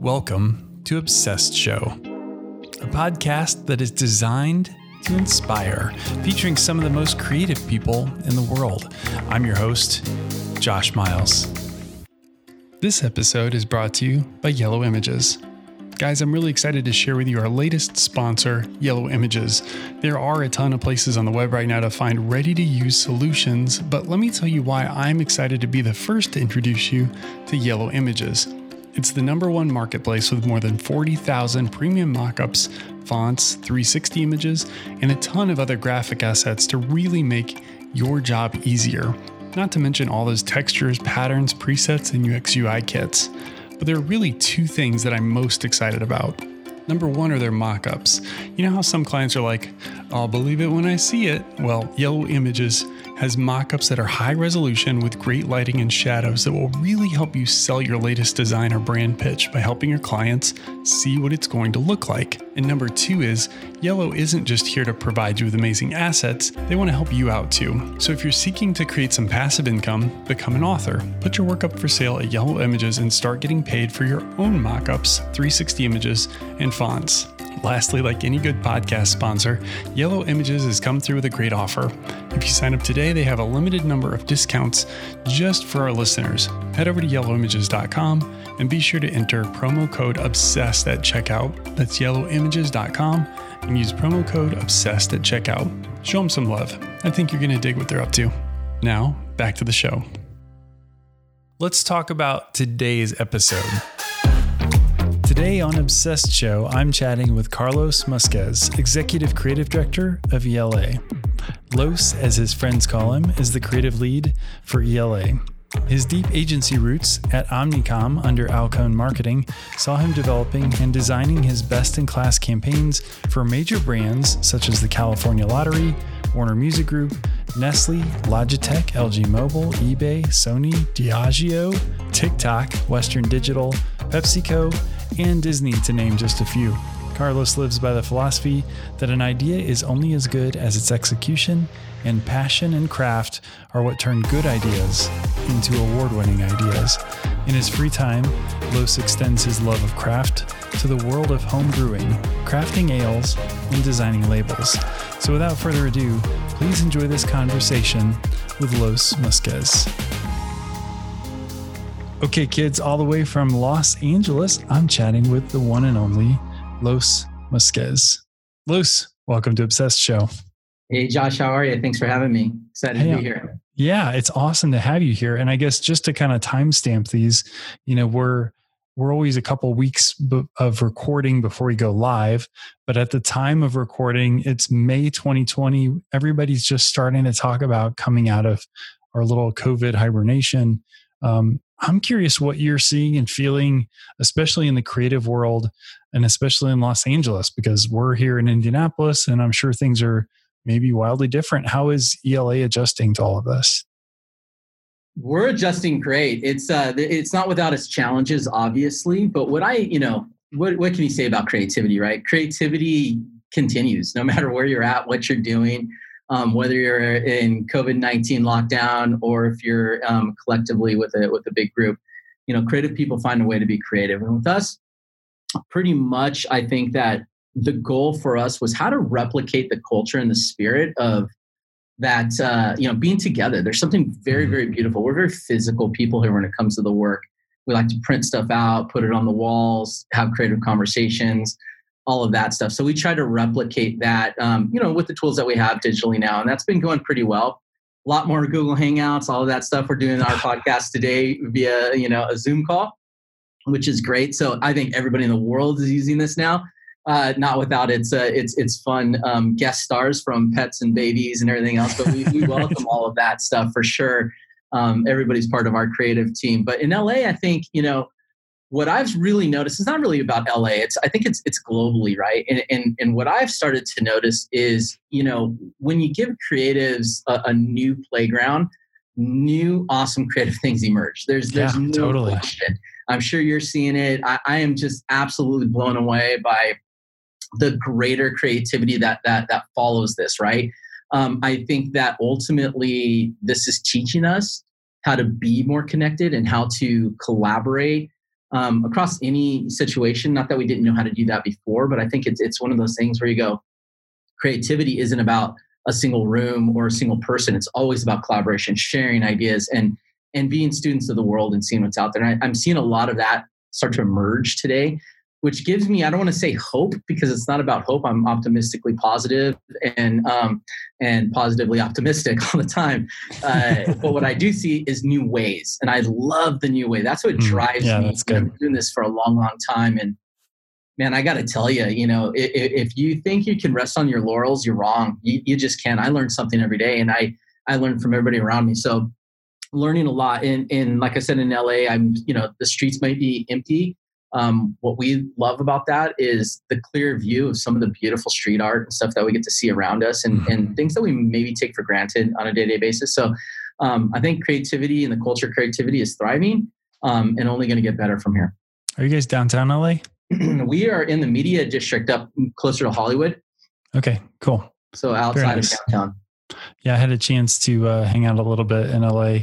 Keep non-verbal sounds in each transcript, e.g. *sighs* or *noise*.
Welcome to Obsessed Show, a podcast that is designed to inspire, featuring some of the most creative people in the world. I'm your host, Josh Miles. This episode is brought to you by Yellow Images. Guys, I'm really excited to share with you our latest sponsor, Yellow Images. There are a ton of places on the web right now to find ready to use solutions, but let me tell you why I'm excited to be the first to introduce you to Yellow Images. It's the number one marketplace with more than 40,000 premium mockups, fonts, 360 images, and a ton of other graphic assets to really make your job easier. Not to mention all those textures, patterns, presets, and UX UI kits. But there are really two things that I'm most excited about. Number one are their mockups. You know how some clients are like, I'll believe it when I see it? Well, Yellow Images has mockups that are high resolution with great lighting and shadows that will really help you sell your latest design or brand pitch by helping your clients see what it's going to look like. And number two is Yellow isn't just here to provide you with amazing assets, they want to help you out too. So if you're seeking to create some passive income, become an author. Put your work up for sale at Yellow Images and start getting paid for your own mockups, 360 images, and fonts. Lastly, like any good podcast sponsor, Yellow Images has come through with a great offer. If you sign up today, they have a limited number of discounts just for our listeners. Head over to yellowimages.com and be sure to enter promo code OBSESSED at checkout. That's yellowimages.com and use promo code OBSESSED at checkout. Show them some love. I think you're going to dig what they're up to. Now, back to the show. Let's talk about today's episode. Today on Obsessed Show, I'm chatting with Carlos Musquez, Executive Creative Director of ELA. Los, as his friends call him, is the creative lead for ELA. His deep agency roots at Omnicom under Alcone Marketing saw him developing and designing his best in class campaigns for major brands such as the California Lottery, Warner Music Group, Nestle, Logitech, LG Mobile, eBay, Sony, Diageo, TikTok, Western Digital, PepsiCo, and Disney, to name just a few. Carlos lives by the philosophy that an idea is only as good as its execution, and passion and craft are what turn good ideas into award winning ideas. In his free time, Los extends his love of craft to the world of home brewing, crafting ales, and designing labels. So without further ado, please enjoy this conversation with Los Musquez. Okay, kids, all the way from Los Angeles, I'm chatting with the one and only Los Musquez. Los, welcome to Obsessed Show. Hey, Josh, how are you? Thanks for having me. Excited hey, to be here. Yeah, it's awesome to have you here. And I guess just to kind of timestamp these, you know, we're we're always a couple weeks of recording before we go live, but at the time of recording, it's May 2020. Everybody's just starting to talk about coming out of our little COVID hibernation. Um, I'm curious what you're seeing and feeling, especially in the creative world and especially in Los Angeles, because we're here in Indianapolis and I'm sure things are maybe wildly different. How is ELA adjusting to all of this? We're adjusting great. It's uh, it's not without its challenges, obviously. But what I, you know, what what can you say about creativity, right? Creativity continues no matter where you're at, what you're doing um, whether you're in COVID nineteen lockdown or if you're um, collectively with a with a big group. You know, creative people find a way to be creative, and with us, pretty much, I think that the goal for us was how to replicate the culture and the spirit of that uh, you know being together. There's something very mm-hmm. very beautiful. We're very physical people here when it comes to the work. We like to print stuff out put it on the walls have creative conversations all of that stuff. So we try to replicate that, um, you know, with the tools that we have digitally now, and that's been going pretty well. A lot more Google Hangouts, all of that stuff. We're doing our *laughs* podcast today via, you know, a Zoom call, which is great. So I think everybody in the world is using this now. Uh, not without its uh, its its fun um, guest stars from pets and babies and everything else, but we, we *laughs* welcome all of that stuff for sure. Um, everybody's part of our creative team. But in LA, I think you know what I've really noticed is not really about LA. It's I think it's it's globally, right? And and and what I've started to notice is, you know, when you give creatives a, a new playground, new awesome creative *laughs* things emerge. There's there's yeah, no totally. question. I'm sure you're seeing it. I, I am just absolutely blown away by the greater creativity that that that follows this, right? Um, I think that ultimately this is teaching us how to be more connected and how to collaborate um, across any situation. Not that we didn't know how to do that before, but I think it's it's one of those things where you go, creativity isn't about a single room or a single person. It's always about collaboration, sharing ideas, and and being students of the world and seeing what's out there. And I, I'm seeing a lot of that start to emerge today which gives me I don't want to say hope because it's not about hope. I'm optimistically positive and um, and positively optimistic *laughs* all the time. Uh, but what I do see is new ways, and I love the new way. That's what hmm. drives yeah, me. That's good. I've been doing this for a long, long time, and man, I got to tell you, you know, if, if, you think you can rest on your laurels, you're wrong. You, you just can't. I learn something every day, and I I learn from everybody around me. So learning a lot. And and like I said in LA, I'm you know the streets might be empty um, what we love about that is the clear view of some of the beautiful street art and stuff that we get to see around us and, mm-hmm. and things that we maybe take for granted on a day-to-day basis. So um, i think creativity and the culture of creativity is thriving um, and only going to get better from here. Are you guys downtown la *clears throat* we are in the media district up closer to hollywood. Okay cool. So outside nice. of downtown. Yeah i had a chance to uh, hang out a little bit in la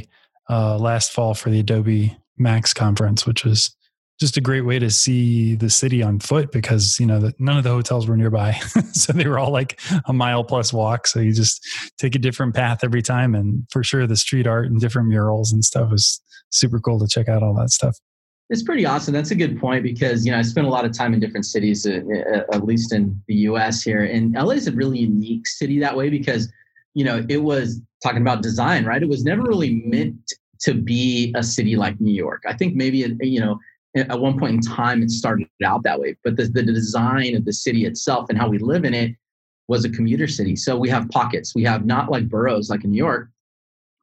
uh, last fall for the adobe max conference which was just a great way to see the city on foot because you know none of the hotels were nearby. *laughs* So they were all like a mile plus walk. So you just take a different path every time. And for sure the street art and different murals and stuff was super cool to check out all that stuff. It's pretty awesome. That's a good point because you know i spent a lot of time in different cities uh, uh at least in the us here. And la is a really unique city that way because you know it was talking about design right? It was never really meant to be a city like new york. I think maybe you know at one point in time it started out that way but the, the design of the city itself and how we live in it was a commuter city. So we have pockets. We have not like boroughs like in new york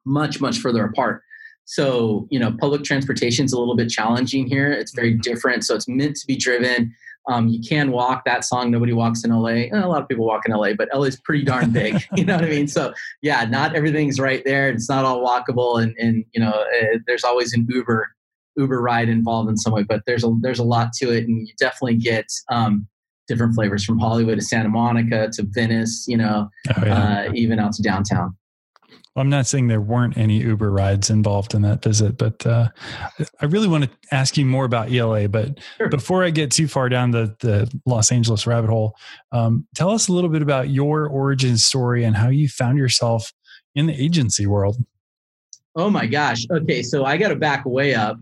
much much further apart. So you know public transportation is a little bit challenging here. It's very different. So it's meant to be driven. Um, you can walk that song nobody walks in la eh, a lot of people walk in la but la is pretty darn big *laughs* you know what i mean? So yeah not everything's right there. It's not all walkable and, and you know uh, there's always an uber Uber ride involved in some way, but there's a there's a lot to it, and you definitely get um, different flavors from Hollywood to Santa Monica to Venice, you know, oh, yeah. uh, even out to downtown. Well, I'm not saying there weren't any Uber rides involved in that visit, but uh, I really want to ask you more about ELA. But sure. before I get too far down the, the Los Angeles rabbit hole, um, tell us a little bit about your origin story and how you found yourself in the agency world. Oh my gosh. Okay, so I got to back way up.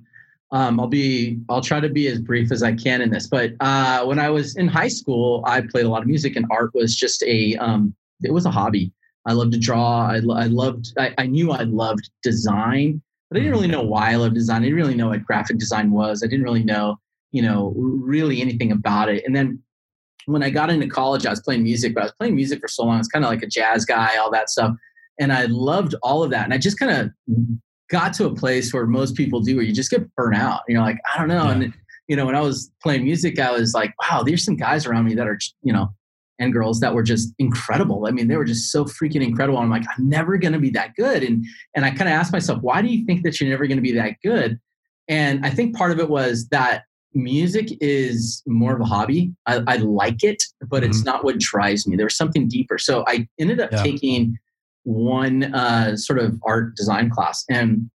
Um, I'll be I'll try to be as brief as I can in this. But uh, when I was in high school, I played a lot of music, and art was just a um, it was a hobby. I loved to draw. I, I loved. I, I knew I loved design, but I didn't really know why I loved design. I didn't really know what graphic design was. I didn't really know, you know, really anything about it. And then when I got into college, I was playing music, but I was playing music for so long. I was kind of like a jazz guy, all that stuff. And I loved all of that. And I just kind of got to a place where most people do where you just get burnt out. You know, like i don't know. Yeah. and you know when i was playing music i was like wow there's some guys around me that are you know and girls that were just incredible. I mean they were just so freaking incredible. I'm like i'm never going to be that good. And and i kind of asked myself why do you think that you're never going to be that good? And i think part of it was that music is more of a hobby. I, I like it but mm-hmm. it's not what drives me. There's something deeper. So i ended up yeah. taking one uh, sort of art design class. And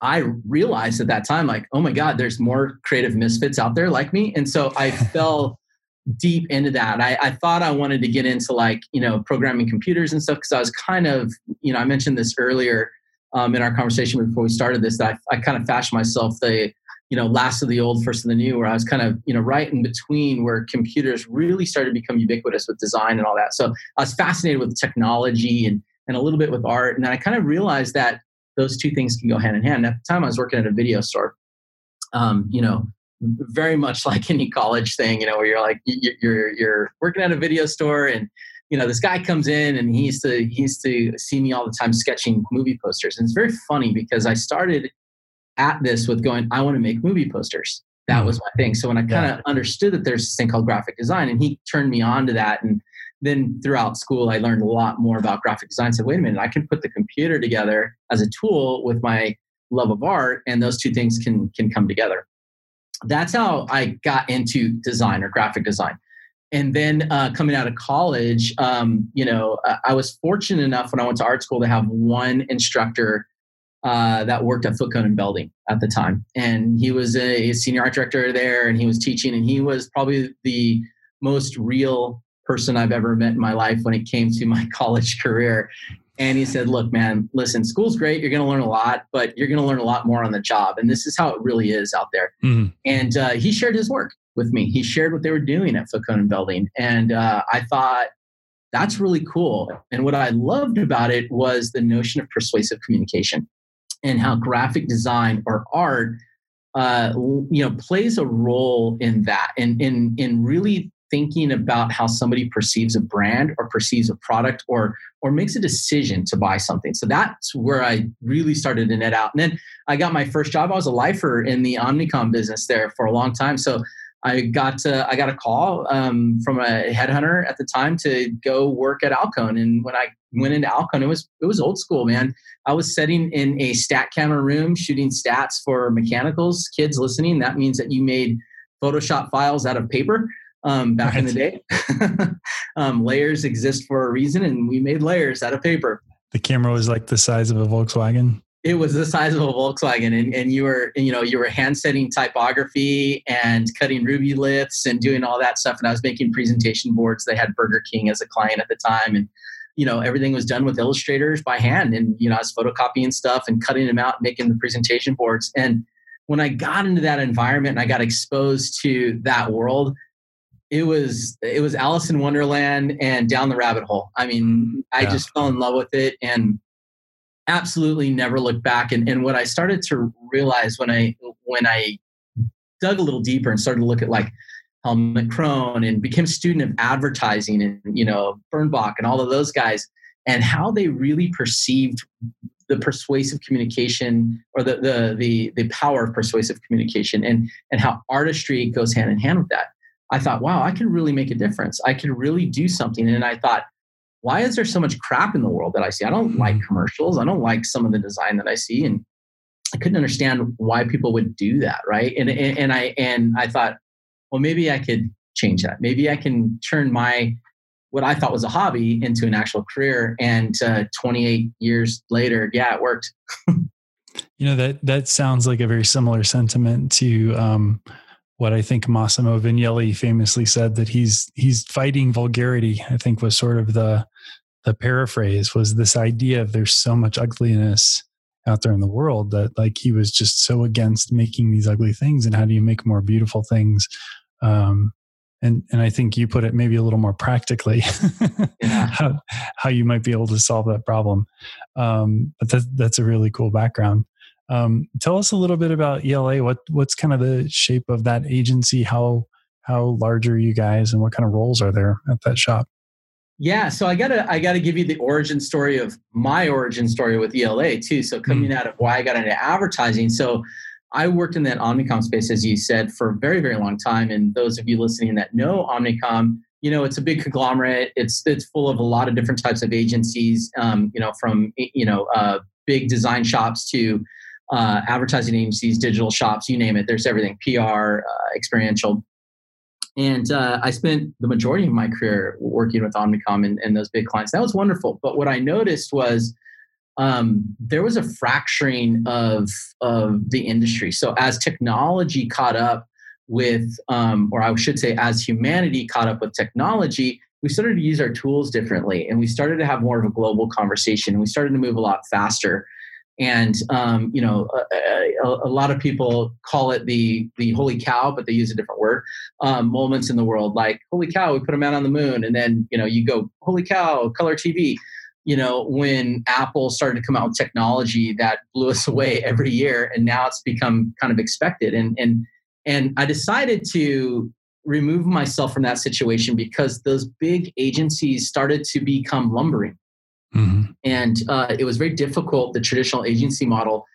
I realized at that time, like, oh my God, there's more creative misfits out there like me. And so I *laughs* fell deep into that. I, I, thought I wanted to get into like, you know, programming computers and stuff because I was kind of, you know, I mentioned this earlier um, in our conversation before we started this, that I, I kind of fashioned myself the, you know, last of the old, first of the new, where I was kind of, you know, right in between where computers really started to become ubiquitous with design and all that. So I was fascinated with technology and and a little bit with art. And then I kind of realized that those two things can go hand in hand. And at the time, I was working at a video store. Um, you know, very much *laughs* like any college thing, you know, where you're like you're you're working at a video store, and you know this guy comes in and he used to he used to see me all the time sketching movie posters. And it's very funny because I started at this with going, I want to make movie posters. That mm-hmm. was my thing. So when I kind of yeah. understood that there's this thing called graphic design, and he turned me on to that, and then throughout school, I learned a lot more about graphic design. So wait a minute, I can put the computer together as a tool with my love of art, and those two things can can come together. That's how I got into design or graphic design. And then uh, coming out of college, um, you know, I was fortunate enough when I went to art school to have one instructor uh, that worked at Foote Cone and Belding at the time, and he was a, a senior art director there, and he was teaching, and he was probably the most real person I've ever met in my life when it came to my *laughs* college career. And he said, Look, man, listen, school's great. You're going to learn a lot, but you're going to learn a lot more on the job. And this is how it really is out there. Mm-hmm. And uh, he shared his work with me. He shared what they were doing at Foote Cone and Belding. And uh, I thought, that's really cool. And what I loved about it was the notion of persuasive communication and how graphic design or art uh, you know plays a role in that and in in really thinking about how somebody perceives a brand or perceives a product or or makes a decision to buy something. So that's where I really started to net out. And then I got my first job. I was a lifer in the Omnicom business there for a long time. So I got to, I got a call um, from a headhunter at the time to go work at Alcone. And when I went into Alcone, it was it was old school, man. I was sitting in a stat camera room shooting stats for mechanicals. Kids listening, that means that you made Photoshop files out of paper um, back right. in the day. *laughs* um, layers exist for a reason, and we made layers out of paper. The camera was like the size of a Volkswagen. It was the size of a Volkswagen, and, and you were you know you were hand setting typography and cutting Rubyliths and doing all that stuff. And I was making presentation boards. They had Burger King as a client at the time, and you know everything was done with illustrators by hand. And you know I was photocopying stuff and cutting them out, making the presentation boards. And when I got into that environment and I got exposed to that world, it was it was Alice in Wonderland and down the rabbit hole. I mean, I yeah. just fell in love with it and absolutely never looked back. And and what I started to realize when I when I dug a little deeper and started to look at like Helmut Krone and became a student of advertising and you know Bernbach and all of those guys and how they really perceived the persuasive communication or the, the the the power of persuasive communication and and how artistry goes hand in hand with that I thought, wow, I can really make a difference. I can really do something. And I thought, why is there so much crap in the world that I see? I don't like mm-hmm. commercials. I don't like some of the design that I see. And I couldn't understand why people would do that. Right. And, and, and I, and I thought, well, maybe I could change that. Maybe I can turn my, what I thought was a hobby into an actual career. And uh, 28 years later, yeah, it worked. *laughs* you know, that, that sounds like a very similar sentiment to, um, what I think Massimo Vignelli famously said that he's he's fighting vulgarity. I think was sort of the the paraphrase was this idea of there's so much ugliness out there in the world that like he was just so against making these ugly things and how do you make more beautiful things um, and and I think you put it maybe a little more practically *laughs* yeah. how, how you might be able to solve that problem um, but that, that's a really cool background um, tell us a little bit about ELA. What what's kind of the shape of that agency? How how large are you guys, and what kind of roles are there at that shop? Yeah, so I gotta I gotta give you the origin story of my origin story with ELA too. So coming mm. out of why I got into advertising. So I worked in that Omnicom space, as you said, for a very very long time. And those of you listening that know Omnicom, you know it's a big conglomerate. It's it's full of a lot of different types of agencies. Um, you know, from you know uh, big design shops to uh, advertising agencies, digital shops, you name it. There's everything PR, uh, experiential. And uh, I spent the majority of my career working with Omnicom and, and, those big clients. That was wonderful. But what I noticed was um, there was a fracturing of, of the industry. So as technology caught up with, um, or I should say, as humanity caught up with technology, we started to use our tools differently and we started to have more of a global conversation. We started to move a lot faster and um, you know a, a, a, lot of people call it the the holy cow but they use a different word um, moments in the world like holy cow we put a man on the moon and then you know you go holy cow color tv you know when apple started to come out with technology that blew *laughs* us away every year and now it's become kind of expected. And and and i decided to remove myself from that situation because those big agencies started to become lumbering Mm-hmm. And uh, it was very difficult, the traditional agency model,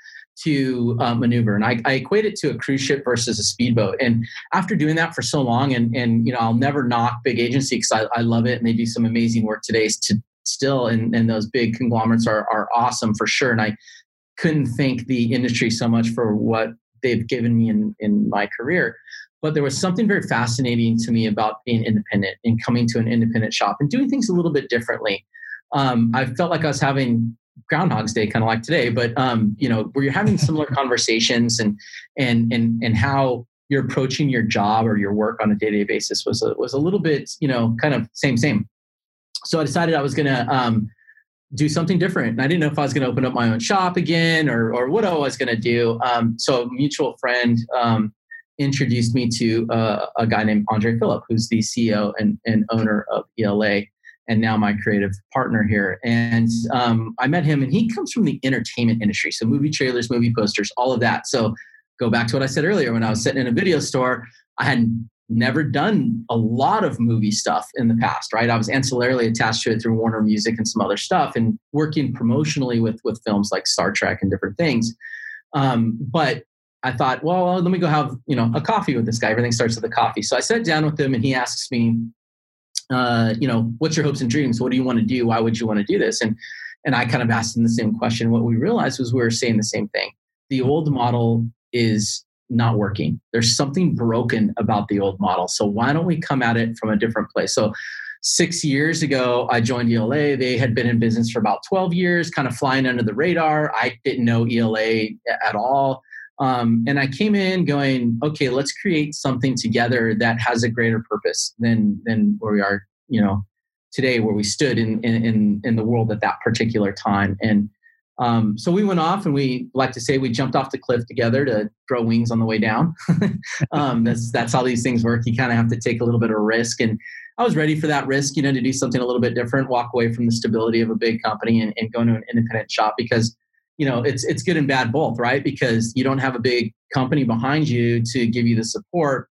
to uh, maneuver. And I, I, equate it to a cruise ship versus a speedboat. And after doing that for so long, and, and you know, I'll never knock big agency because I, I love it and they do some amazing work today to still, and, and those big conglomerates are, are awesome for sure. And I couldn't thank the industry so much for what they've given me in, in my career. But there was something very fascinating to me about being independent and coming to an independent shop and doing things a little bit differently um, I felt like I was having Groundhog's Day, kind of like today, but um, you know, where you're having similar *laughs* conversations and and and and how you're approaching your job or your work on a day-to-day basis was a, was a little bit, you know, kind of same same. So I decided I was gonna um, do something different. And I didn't know if I was going to open up my own shop again or, or what I was going to do. Um, so a mutual friend um, introduced me to uh, a guy named Andre Philip, who's the CEO and, and owner of ELA and now my creative partner here. And um, I met him and he comes from the entertainment industry. So movie trailers, movie posters, all of that. So go back to what I said earlier when I was sitting in a video store, I had never done a lot of movie stuff in the past, right? I was ancillarily attached to it through Warner Music and some other stuff, and working promotionally with with films like Star Trek and different things. Um, but I thought, well, let me go have you know a coffee with this guy. Everything starts with a coffee. So I sat down with him, and he asks me, uh, you know, what's your hopes and dreams? What do you want to do? Why would you want to do this? And and I kind of asked him the same question. What we realized was we were saying the same thing. The old model is not working. There's something broken about the old model. So why don't we come at it from a different place? So six years ago, I joined ELA. They had been in business for about 12 years, kind of flying under the radar. I didn't know ELA at all. Um, and I came in going, okay, let's create something together that has a greater purpose than than where we are, you know, today, where we stood in in in the world at that particular time. And um, so we went off and we like to say we jumped off the cliff together to grow wings on the way down. *laughs* um, that's that's how these things work. You kind of have to take a little bit of risk, and I was ready for that risk, you know, to do something a little bit different, walk away from the stability of a big company, and, and go into an independent shop because you know it's it's good and bad both, right? Because you don't have a big company behind you to give you the support.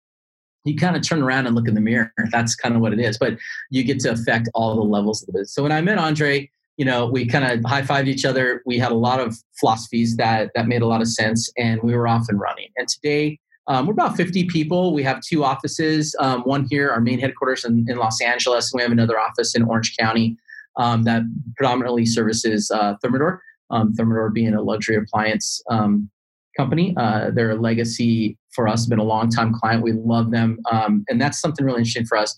You kind of turn around and look in the mirror. That's kind of what it is. But you get to affect all the levels of the business So when I met Andre, you know, we kind of high fived each other. We had a lot of philosophies that that made a lot of sense, and we were off and running. And today, um, we're about 50 people. We have two offices. Um, one here, our main headquarters in, in, Los Angeles. We have another office in Orange County um, that predominantly services uh, Thermador. Um, Thermador being a luxury appliance um, company. Uh, they're a legacy for us. Been a long time client. We love them, um, and that's something really interesting for us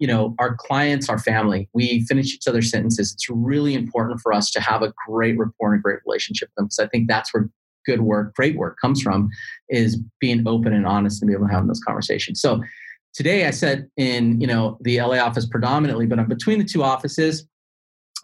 you know our clients our family we finish each other's sentences it's really important for us to have a great rapport and a great relationship with them because i think that's where good work great work comes from is being open and honest and be able to have those conversations so today i said in you know the la office predominantly but i'm between the two offices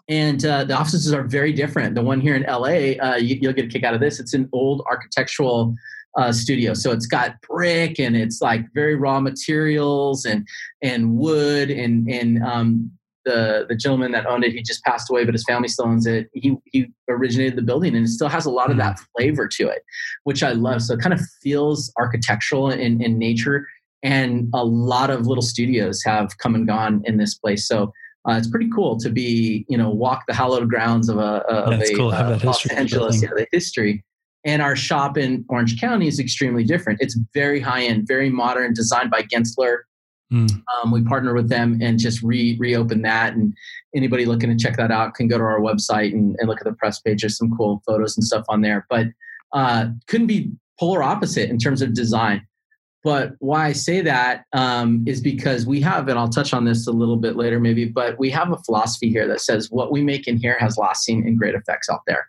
and uh, the offices are very different the one here in la uh, you, will get a kick out of this it's an old architectural uh, studio. So it's got brick and it's like very raw materials and and wood and and um, the the gentleman that owned it he just passed away, but his family still owns it. He he originated the building and it still has a lot of that flavor to it, which I love. So it kind of feels architectural in in nature. And a lot of little studios have come and gone in this place. So uh, it's pretty cool to be, you know, walk the hallowed grounds of a, of a cool. uh, Los Angeles, yeah, the history and our shop in Orange County is extremely different. It's very high end, very modern, designed by Gensler. Mm. Um, we partner with them and just re reopen that. And anybody looking to check that out can go to our website and, and look at the press page. There's some cool photos and stuff on there. But uh, couldn't be polar opposite in terms of design. But why I say that um, is because we have, and I'll touch on this a little bit later maybe, but we have a philosophy here that says what we make in here has lasting and great effects out there.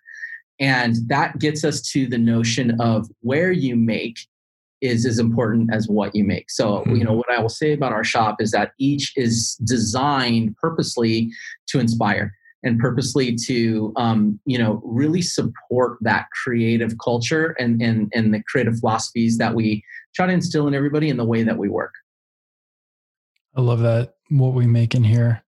And that gets us to the notion of where you make is as important as what you make. So, mm-hmm. you know, what I will say about our shop is that each is designed purposely to inspire and purposely to, um, you know, really support that creative culture and, and, and the creative philosophies that we try to instill in everybody in the way that we work. I love that, what we make in here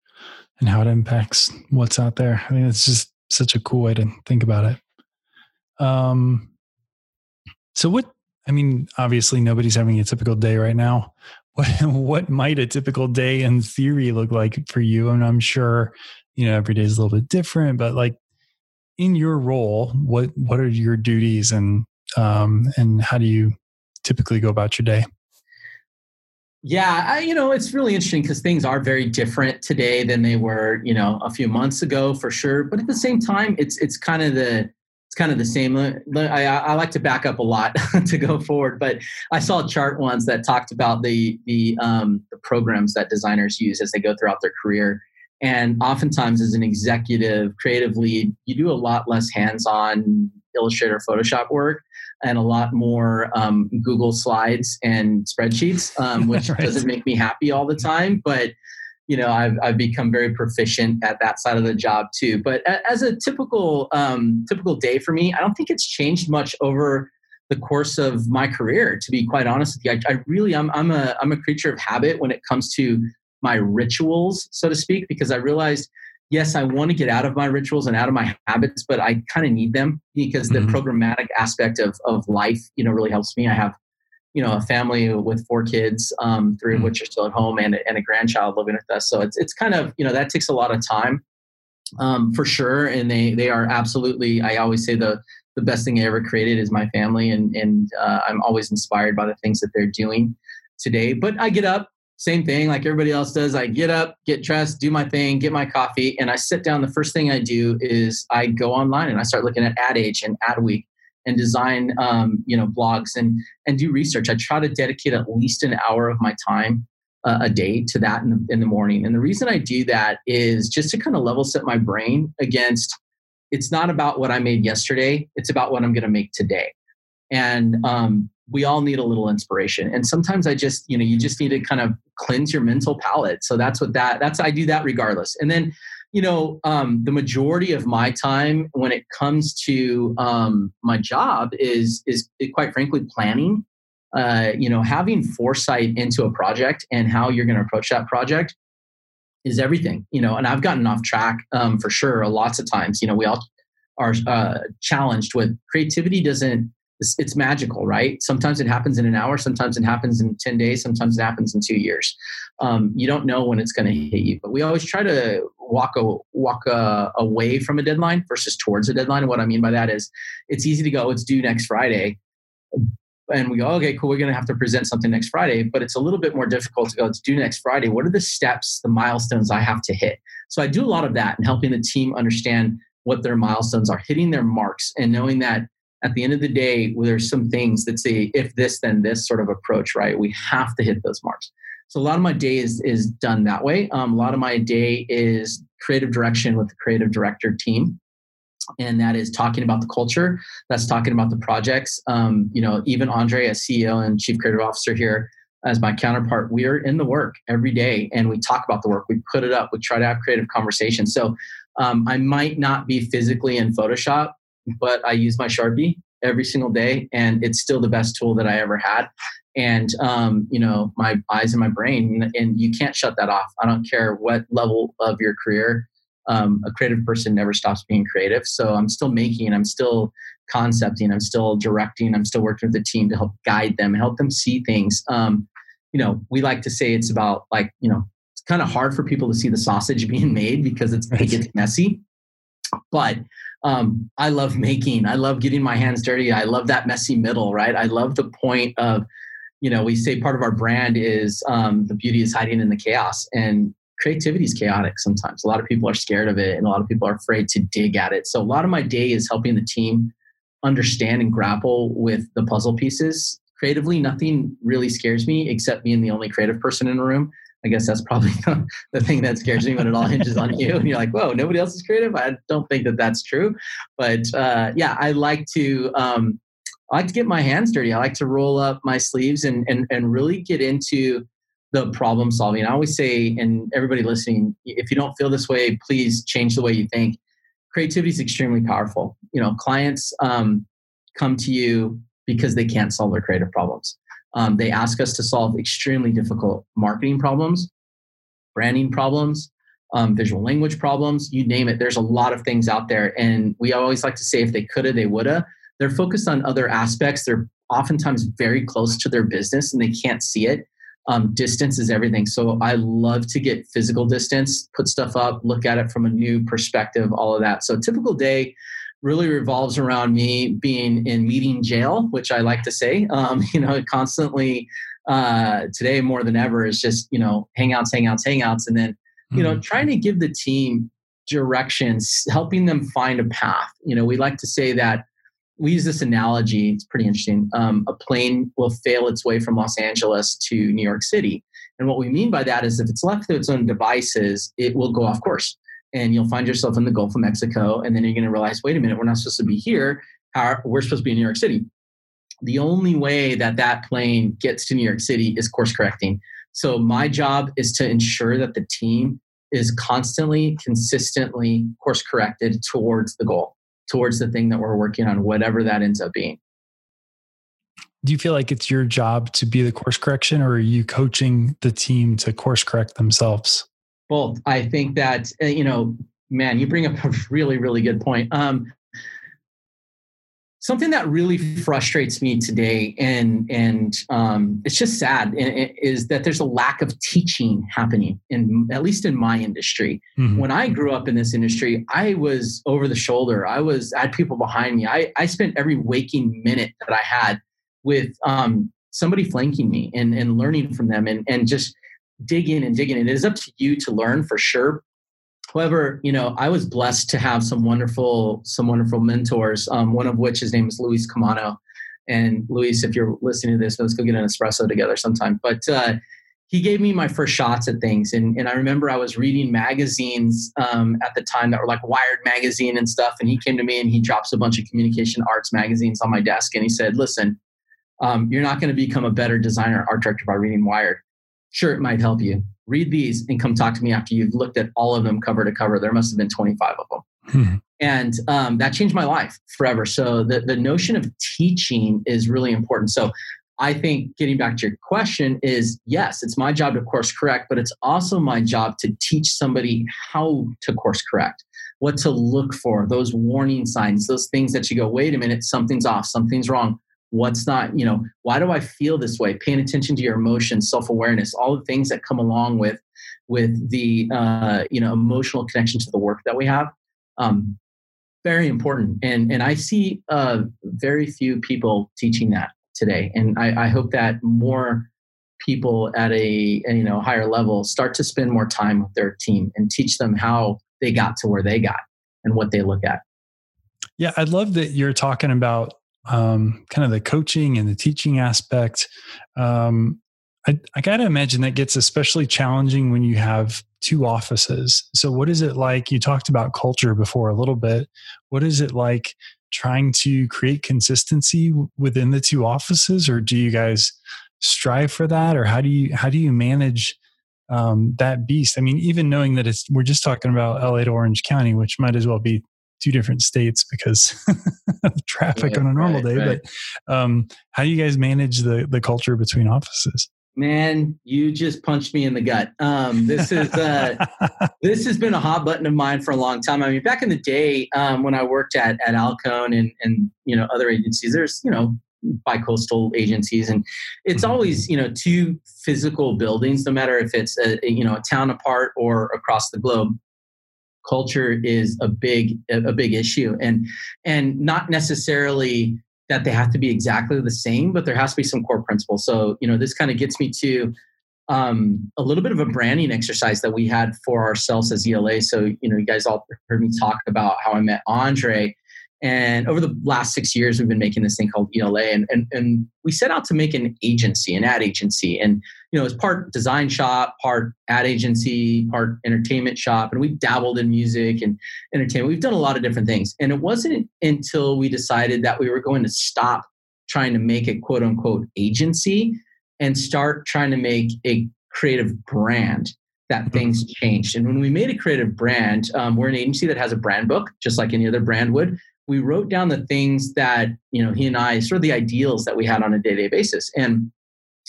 and how it impacts what's out there. I think it's just such a cool way to think about it. Um, so what? I mean, obviously nobody's having a typical day right now. *laughs* What what might a typical day in theory look like for you? And I'm sure you know every day is a little bit different, but like in your role, what what are your duties and um, and how do you typically go about your day? Yeah, I, you know, it's really interesting because things are very different today than they were, you know, a few months ago for sure. But at the same time, it's it's kind of the it's kind of the same. I, I like to back up a lot *laughs* to go forward, but I saw a chart once that talked about the the, um, the programs that designers use as they go throughout their career. And oftentimes, as an executive, creative lead, you do a lot less hands on Illustrator, Photoshop work, and a lot more um, Google Slides and spreadsheets, um, *laughs* which right. doesn't make me happy all the time. But you know, I've, I've become very proficient at that side of the job too. But as a typical um, typical day for me, I don't think it's changed much over the course of my career. To be quite honest with you, I, I really I'm I'm a I'm a creature of habit when it comes to my rituals, so to speak, because I realized yes, I want to get out of my rituals and out of my habits, but I kind of need them because the mm-hmm. programmatic aspect of of life, you know, really helps me. I have you know a family with four kids um, 3 of hmm. which are still at home and, and a grandchild living with us so it's, it's kind of you know that takes a lot of time um, for sure and they they are absolutely i always say the the best thing i ever created is my family and and uh, i'm always inspired by the things that they're doing today but i get up same thing like everybody else does i get up get dressed do my thing get my coffee and i sit down the first thing i do is i go online and i start looking at ad age and adweek and design um, you know blogs and and do research. I try to dedicate at least an hour of my time uh, a day to that in the, in the morning. And the reason I do that is just to kind of level set my brain against. It's not about what I made yesterday. It's about what I'm going to make today. And um, we all need a little inspiration. And sometimes I just, you know, you just need to kind of cleanse your mental palate. So that's what that. That's I do that regardless. And then you know, um, the majority of my time when it comes to um, my job is is quite frankly planning. Uh, you know, having foresight into a project and how you're going to approach that project is everything. You know, and I've gotten off track um, for sure lots of times. You know, we all are uh, challenged with creativity. Doesn't it's, it's, magical, right? Sometimes it happens in an hour, sometimes it happens in 10 days, sometimes it happens in two years. Um, you don't know when it's going to hit you, but we always try to walk a, walk a, away from a deadline versus towards a deadline. And what I mean by that is it's easy to go, it's due next Friday. And we go, okay, cool, we're going to have to present something next Friday, but it's a little bit more difficult to go, it's due next Friday. What are the steps, the milestones I have to hit? So I do a lot of that and helping the team understand what their milestones are, hitting their marks, and knowing that at the end of the day, there's some things that say if this, then this sort of approach, right? We have to hit those marks. So a lot of my day is, is done that way. Um, a lot of my day is creative direction with the creative director team. And that is talking about the culture. That's talking about the projects. Um, you know, even Andre, as CEO and Chief Creative Officer here, as my counterpart, we are in the work every day and we talk about the work. We put it up. We try to have creative conversations. So um, I might not be physically in Photoshop, but I use my Sharpie every single day, and it's still the best tool that I ever had. And um, you know, my eyes and my brain, and you can't shut that off. I don't care what level of your career. Um, a creative person never stops being creative. So I'm still making, I'm still concepting, I'm still directing, I'm still working with the team to help guide them, help them see things. Um, you know, we like to say it's about like, you know, it's kind of hard for people to see the sausage *laughs* being made because it's, it gets messy. But um, I love making. I love getting my hands dirty. I love that messy middle, right? I love the point of, you know, we say part of our brand is um, the beauty is hiding in the chaos, and creativity is chaotic sometimes. A lot of people are scared of it, and a lot of people are afraid to dig at it. So a lot of my day is helping the team understand and grapple with the puzzle pieces. Creatively, nothing really scares me except being the only creative person in a room. I guess that's probably *laughs* the thing that scares me when it all *laughs* hinges on you and you're like, whoa, nobody else is creative. I don't think that that's true. But uh, yeah, I like to, um, I like to get my hands dirty. I like to roll up my sleeves and, and, and really get into the problem solving. I always say, and everybody listening, if you don't feel this way, please change the way you think. Creativity is extremely powerful. You know, clients um, come to you because they can't solve their creative problems. Um, they ask us to solve extremely difficult marketing problems, branding problems, um, visual language problems, you name it. There's a lot of things out there. And we always like to say if they coulda, they woulda. They're focused on other aspects. They're oftentimes very close to their business and they can't see it. Um, distance is everything. So I love to get physical distance, put stuff up, look at it from a new perspective, all of that. So typical day really revolves around me being in meeting jail, which I like to say. Um, *laughs* you know, constantly uh, today more than ever is just you know hangouts, hangouts, hangouts, and then you know mm-hmm. trying to give the team directions, helping them find a path. You know, we like to say that we use this analogy. It's pretty interesting. Um, a plane will fail its way from Los Angeles to New York City. And what we mean by that is if it's left to its own devices, it will go off course. And you'll find yourself in the Gulf of Mexico. And then you're going to realize, wait a minute, we're not supposed to be here. How, we're supposed to be in New York City. The only way that that plane gets to New York City is course correcting. So my job is to ensure that the team is constantly, consistently course corrected towards the goal, towards the thing that we're working on, whatever that ends up being do you feel like it's your job to be the course correction or are you coaching the team to course correct themselves both i think that uh, you know man you bring up a really really good point. Um, something that really frustrates me today and and um, it's just sad is that there's a lack of teaching happening in at least in my industry. Mm-hmm. when i grew up in this industry i was over the shoulder. I was I had people behind me. I, I spent every waking minute that i had with um, somebody flanking me and, and learning from them and, and just dig in and dig in. It is up to you to learn for sure. However, you know, I was blessed to have some wonderful, some wonderful mentors. Um, one of which his name is Luis Camano. And Luis, if you're listening to this, let's go get an espresso together sometime. But uh, he gave me my first shots at things. And, and I remember I was reading magazines um, at the time that were like Wired magazine and stuff. And he came to me and he drops a bunch of communication arts magazines on my desk. And he said, listen, um, you're not going to become a better designer art director by reading Wired. Sure, it might help you. Read these and come talk to me after you've looked at all of them cover to cover. There must have been 25 of them. Hmm. And um, that changed my life forever. So the, the notion of teaching is really important. So I think getting back to your question is yes, it's my job to course correct, but it's also my job to teach somebody how to course correct, what to look for, those warning signs, those things that you go, wait a minute, something's off, something's wrong what's not you know why do i feel this way? Paying attention to your emotions self-awareness all the things that come along with with the uh, you know emotional connection to the work that we have um, very important. And and i see uh, very few people teaching that today. And I, I hope that more people at a, a you know higher level start to spend more time with their team and teach them how they got to where they got and what they look at. Yeah i love that you're talking about um, kind of the coaching and the teaching aspect. Um, I, I got to imagine that gets especially challenging when you have two offices. So, what is it like? You talked about culture before a little bit. What is it like trying to create consistency within the two offices, or do you guys strive for that, or how do you how do you manage um, that beast? I mean, even knowing that it's we're just talking about LA to Orange County, which might as well be two different states because *laughs* of traffic yeah, on a normal right, day. Right. But um, how do you guys manage the the culture between offices? Man, you just punched me in the gut. Um, this is uh, *laughs* this has been a hot button of mine for a long time. I mean, back in the day um, when I worked at at Alcone and and you know other agencies, there's you know bi-coastal agencies and it's mm-hmm. always you know two physical buildings no matter if it's a you know a town apart or across the globe culture is a big a big issue. And and not necessarily that they have to be exactly the same but there has to be some core principles. So you know this kind of gets me to um, a little bit of a branding exercise that we had for ourselves as ela so you know you guys all heard me talk about how i met andre and over the last six years, we've been making this thing called ELA, and, and, and we set out to make an agency, an ad agency. And, you know, it's part design shop, part ad agency, part entertainment shop. And we've dabbled in music and entertainment. We've done a lot of different things. And it wasn't until we decided that we were going to stop trying to make a quote unquote agency and start trying to make a creative brand that mm-hmm. things changed. And when we made a creative brand, um, we're an agency that has a brand book, just like any other brand would we wrote down the things that you know he and I sort of the ideals that we had on a day to day basis. And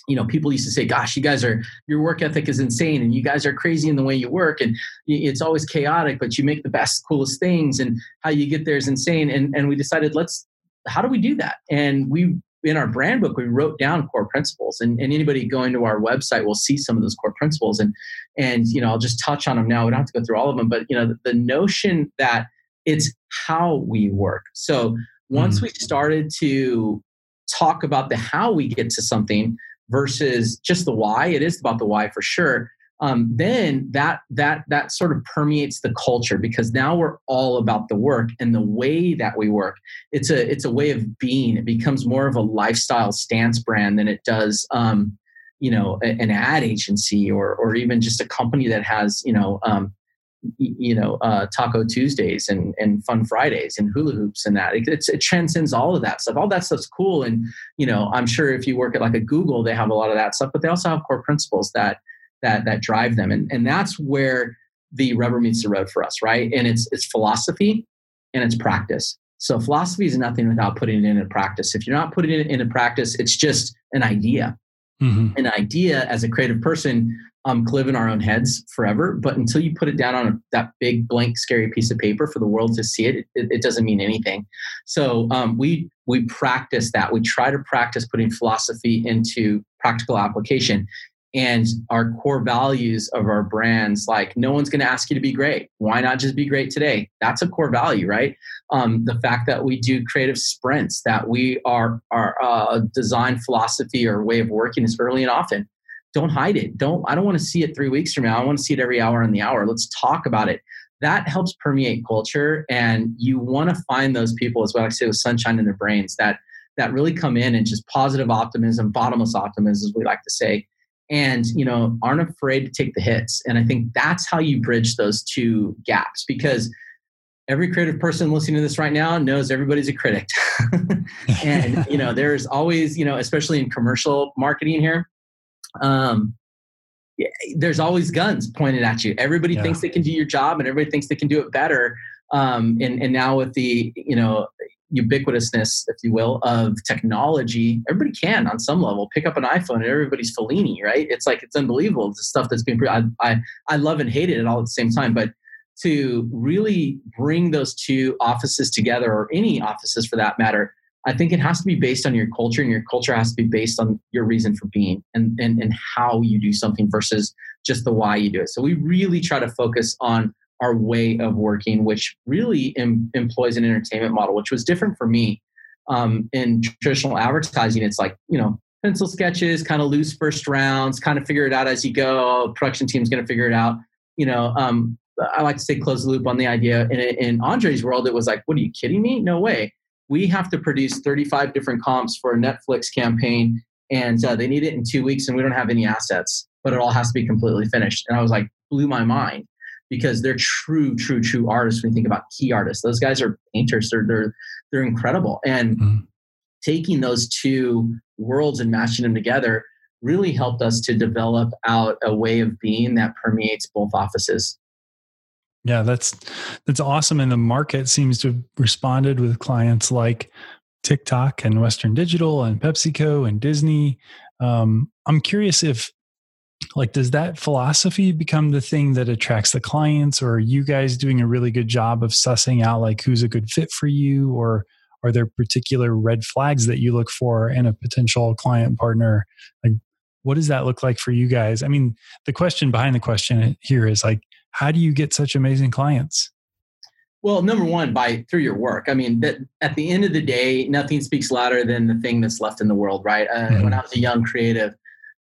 you know, people used to say, "Gosh, you guys are your work ethic is insane, and you guys are crazy in the way you work, and it's always chaotic, but you make the best, coolest things, and how you get there is insane." And and we decided, let's how do we do that? And we in our brand book we wrote down core principles and, and anybody going to our website will see some of those core principles and and you know i'll just touch on them now we don't have to go through all of them but you know the, the notion that it's how we work. So once mm. we started to talk about the how we get to something versus just the why, it is about the why for sure. Um, then that that that sort of permeates the culture because now we're all about the work and the way that we work. It's a it's a way of being. It becomes more of a lifestyle stance brand than it does um, you know an ad agency or or even just a company that has you know um, you know uh, Taco Tuesdays and and Fun Fridays and hula hoops and that it, it transcends all of that stuff. All that stuff's cool, and you know I'm sure if you work at like a Google, they have a lot of that stuff, but they also have core principles that that that drive them, and and that's where the rubber meets the road for us, right? And it's it's philosophy and it's practice. So philosophy is nothing without putting it into practice. If you're not putting it into practice, it's just an idea. Mm-hmm. An idea as a creative person um, live in our own heads forever, but until you put it down on a, that big blank, scary piece of paper for the world to see it, it, it doesn't mean anything. So um, we we practice that. We try to practice putting philosophy into practical application and our core values of our brands like no one's going to ask you to be great. Why not just be great today? That's a core value right? Um, the fact that we do creative sprints that we are our uh, design philosophy or way of working is early and often. Don't hide it. Don't i don't want to see it three weeks from now. I want to see it every hour in the hour. Let's talk about it. That helps permeate culture and you want to find those people as well i say with sunshine in their brains that that really come in and just positive optimism bottomless optimism as we like to say and you know aren't afraid to take the hits. And i think that's how you bridge those two gaps because every creative person listening to this right now knows everybody's a critic. *laughs* And you know there's always you know especially in commercial marketing here um, there's always guns pointed at you. Everybody yeah. thinks they can do your job and everybody thinks they can do it better um, and, and now with the you know ubiquitousness, if you will, of technology, everybody can on some level pick up an iPhone and everybody's Fellini, right? It's like it's unbelievable the stuff that's being. I, I I love and hate it all at the same time, but to really bring those two offices together, or any offices for that matter, I think it has to be based on your culture, and your culture has to be based on your reason for being and and and how you do something versus just the why you do it. So we really try to focus on our way of working, which really em- employs an entertainment model, which was different for me. Um, in traditional advertising, it's like, you know, pencil sketches, kind of loose first rounds, kind of figure it out as you go. Production team's going to figure it out. You know, um, I like to say close the loop on the idea. In, in Andre's world, it was like, what are you kidding me? No way. We have to produce 35 different comps for a Netflix campaign, and uh, they need it in two weeks, and we don't have any assets, but it all has to be completely finished. And I was like, blew my mind because they're true, true, true artists. When you think about key artists, those guys are painters. They're they're they're incredible. And mm-hmm. taking those two worlds and matching them together really helped us to develop out a way of being that permeates both offices. Yeah, that's that's awesome. And the market seems to have responded with clients like TikTok and Western Digital and PepsiCo and Disney. Um, I'm curious if like does that philosophy become the thing that attracts the clients or are you guys doing a really good job of sussing out like who's a good fit for you? Or are there particular red flags that you look for in a potential client partner? Like what does that look like for you guys? I mean the question behind the question here is like how do you get such amazing clients? Well number one by through your work. I mean that at the end of the day nothing speaks louder than the thing that's left in the world right? Uh, mm-hmm. when i was a young creative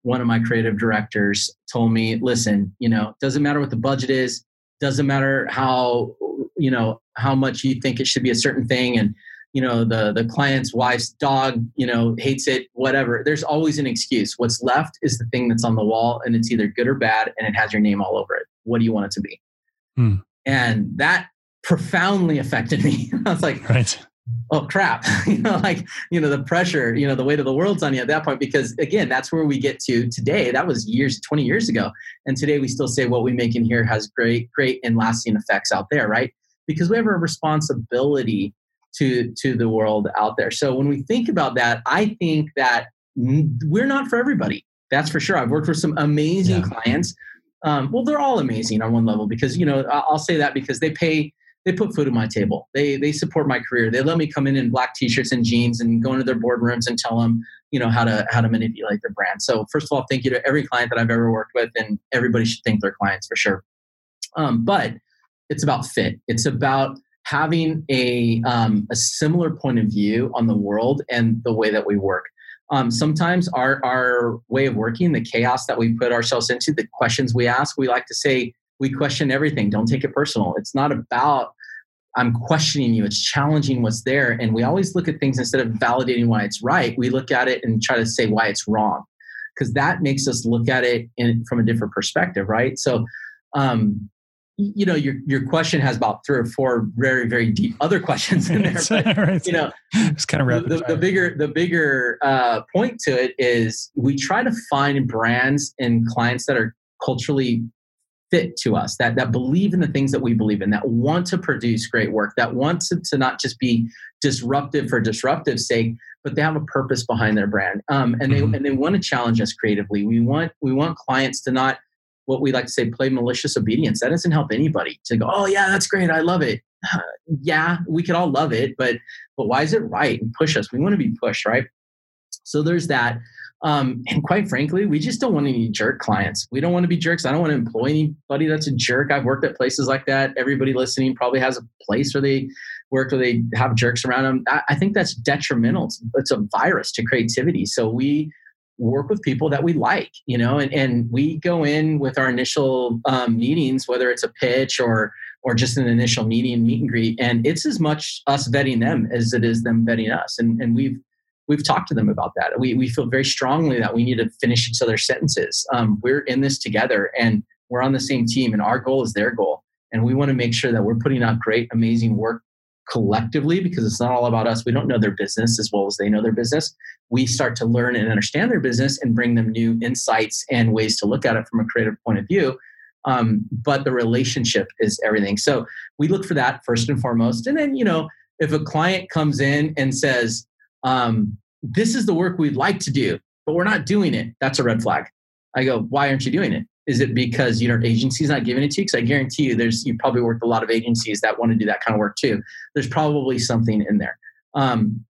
one of my creative directors told me, listen, you know, doesn't matter what the budget is, doesn't matter how, you know, how much you think it should be a certain thing. And, you know, the, the client's wife's dog, you know, hates it, whatever. There's always an excuse. What's left is the thing that's on the wall and it's either good or bad and it has your name all over it. What do you want it to be? Hmm. And that profoundly affected me. *laughs* I was like, right oh crap. *laughs* You know like you know the pressure you know the weight of the world's on you at that point because again that's where we get to today. That was years 20 years ago. And today we still say what we make in here has great great and lasting effects out there right? Because we have a responsibility to to the world out there. So when we think about that i think that we're not for everybody. That's for sure. I've worked with some amazing yeah. clients. Um, well they're all amazing on one level because you know i'll say that because they pay they put food on my table. They they support my career. They let me come in in black t-shirts and jeans and go into their boardrooms and tell them, you know, how to how to manipulate their brand. So first of all, thank you to every client that I've ever worked with, and everybody should thank their clients for sure. Um, but it's about fit. It's about having a um, a similar point of view on the world and the way that we work. Um, sometimes our our way of working, the chaos that we put ourselves into, the questions we ask, we like to say we question everything. Don't take it personal. It's not about I'm questioning you. It's challenging what's there. And we always look at things instead of validating why it's right, we look at it and try to say why it's wrong. because that makes us look at it in, from a different perspective, right? So, um, you know, your your question has about three or four very very deep other *laughs* questions in there. But, *laughs* right. You know, it's kind of the, the, bigger the bigger uh, point to it is we try to find brands and clients that are culturally fit to us that that believe in the things that we believe in that want to produce great work that want to, to not just be disruptive for disruptive sake but they have a purpose behind their brand. Um, and they mm-hmm. and they want to challenge us creatively. We want we want clients to not what we like to say play malicious obedience. That doesn't help anybody to go oh yeah that's great i love it. *sighs* Yeah we could all love it but but why is it right? And push us. We want to be pushed right? So there's that um, and quite frankly, we just don't want any jerk clients. We don't want to be jerks. I don't want to employ anybody that's a jerk. I've worked at places like that. Everybody listening probably has a place where they work where they have jerks around them. I, I think that's detrimental. It's, a virus to creativity. So we work with people that we like, you know, and, and we go in with our initial um, meetings, whether it's a pitch or or just an initial meeting, meet and greet, and it's as much us vetting them as it is them vetting us. And and we've we've talked to them about that. We, we feel very strongly that we need to finish each other's sentences. Um, we're in this together and we're on the same team, and our goal is their goal. And we want to make sure that we're putting out great, amazing work collectively because it's not all about us. We don't know their business as well as they know their business. We start to learn and understand their business and bring them new insights and ways to look at it from a creative point of view. Um, but the relationship is everything. So we look for that first and foremost. And then, you know, if a client comes in and says, um, this is the work we'd like to do, but we're not doing it. That's a red flag. I go, why aren't you doing it? Is it because you know agency's not giving it to you? Because I guarantee you, there's you probably worked a lot of agencies that want to do that kind of work too. There's probably something in there. Um,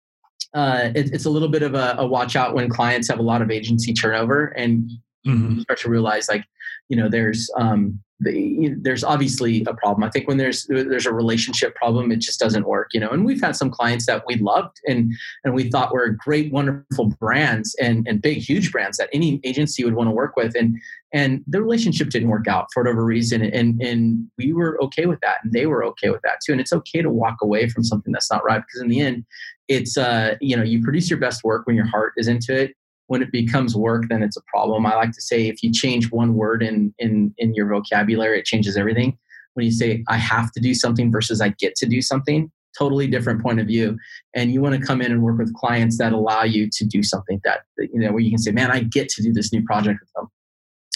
uh, it, it's a little bit of a, a, watch out when clients have a lot of agency turnover, and mm-hmm. you start to realize like, you know, there's um, the, there's obviously a problem. I think when there's there's a relationship problem, it just doesn't work, you know. And we've had some clients that we loved and and we thought were great, wonderful brands and and big, huge brands that any agency would want to work with, and and the relationship didn't work out for whatever reason, and and we were okay with that, and they were okay with that too. And it's okay to walk away from something that's not right because in the end, it's uh you know you produce your best work when your heart is into it when it becomes work then it's a problem. I like to say if you change one word in in in your vocabulary it changes everything. When you say i have to do something versus i get to do something totally different point of view. And you want to come in and work with clients that allow you to do something that you know where you can say man i get to do this new project with them.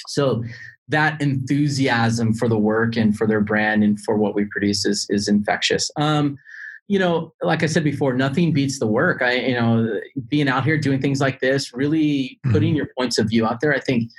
So that enthusiasm for the work and for their brand and for what we produce is, is infectious. Um, you know, like I said before, nothing beats the work. I, you know, being out here doing things like this, really putting mm-hmm. your points of view out there. I think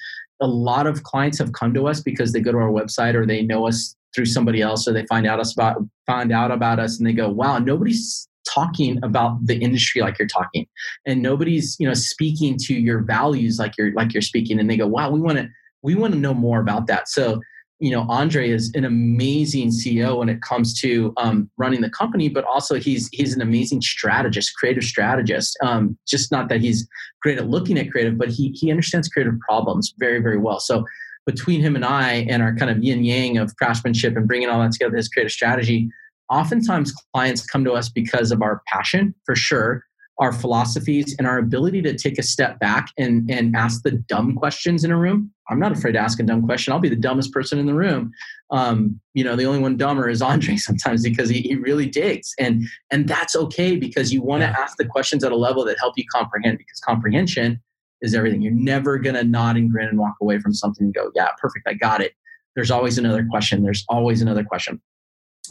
a lot of clients have come to us because they go to our website or they know us through somebody else or they find out us about find out about us and they go, wow, nobody's talking about the industry like you're talking and nobody's you know speaking to your values like you're like you're speaking and they go wow we want to we want to know more about that so you know andre is an amazing ceo when it comes to um, running the company but also he's he's an amazing strategist creative strategist. Um, just not that he's great at looking at creative but he he understands creative problems very very well. So between him and i and our kind of yin yang of craftsmanship and bringing all that together his creative strategy oftentimes clients come to us because of our passion for sure our philosophies and our ability to take a step back and, and ask the dumb questions in a room. I'm not afraid to ask a dumb question. I'll be the dumbest person in the room. Um, you know, the only one dumber is *laughs* Andre sometimes because he, he really digs. And and that's okay because you want to yeah. ask the questions at a level that help you comprehend because comprehension is everything. You're never gonna nod and grin and walk away from something and go, yeah, perfect, I got it. There's always another question. There's always another question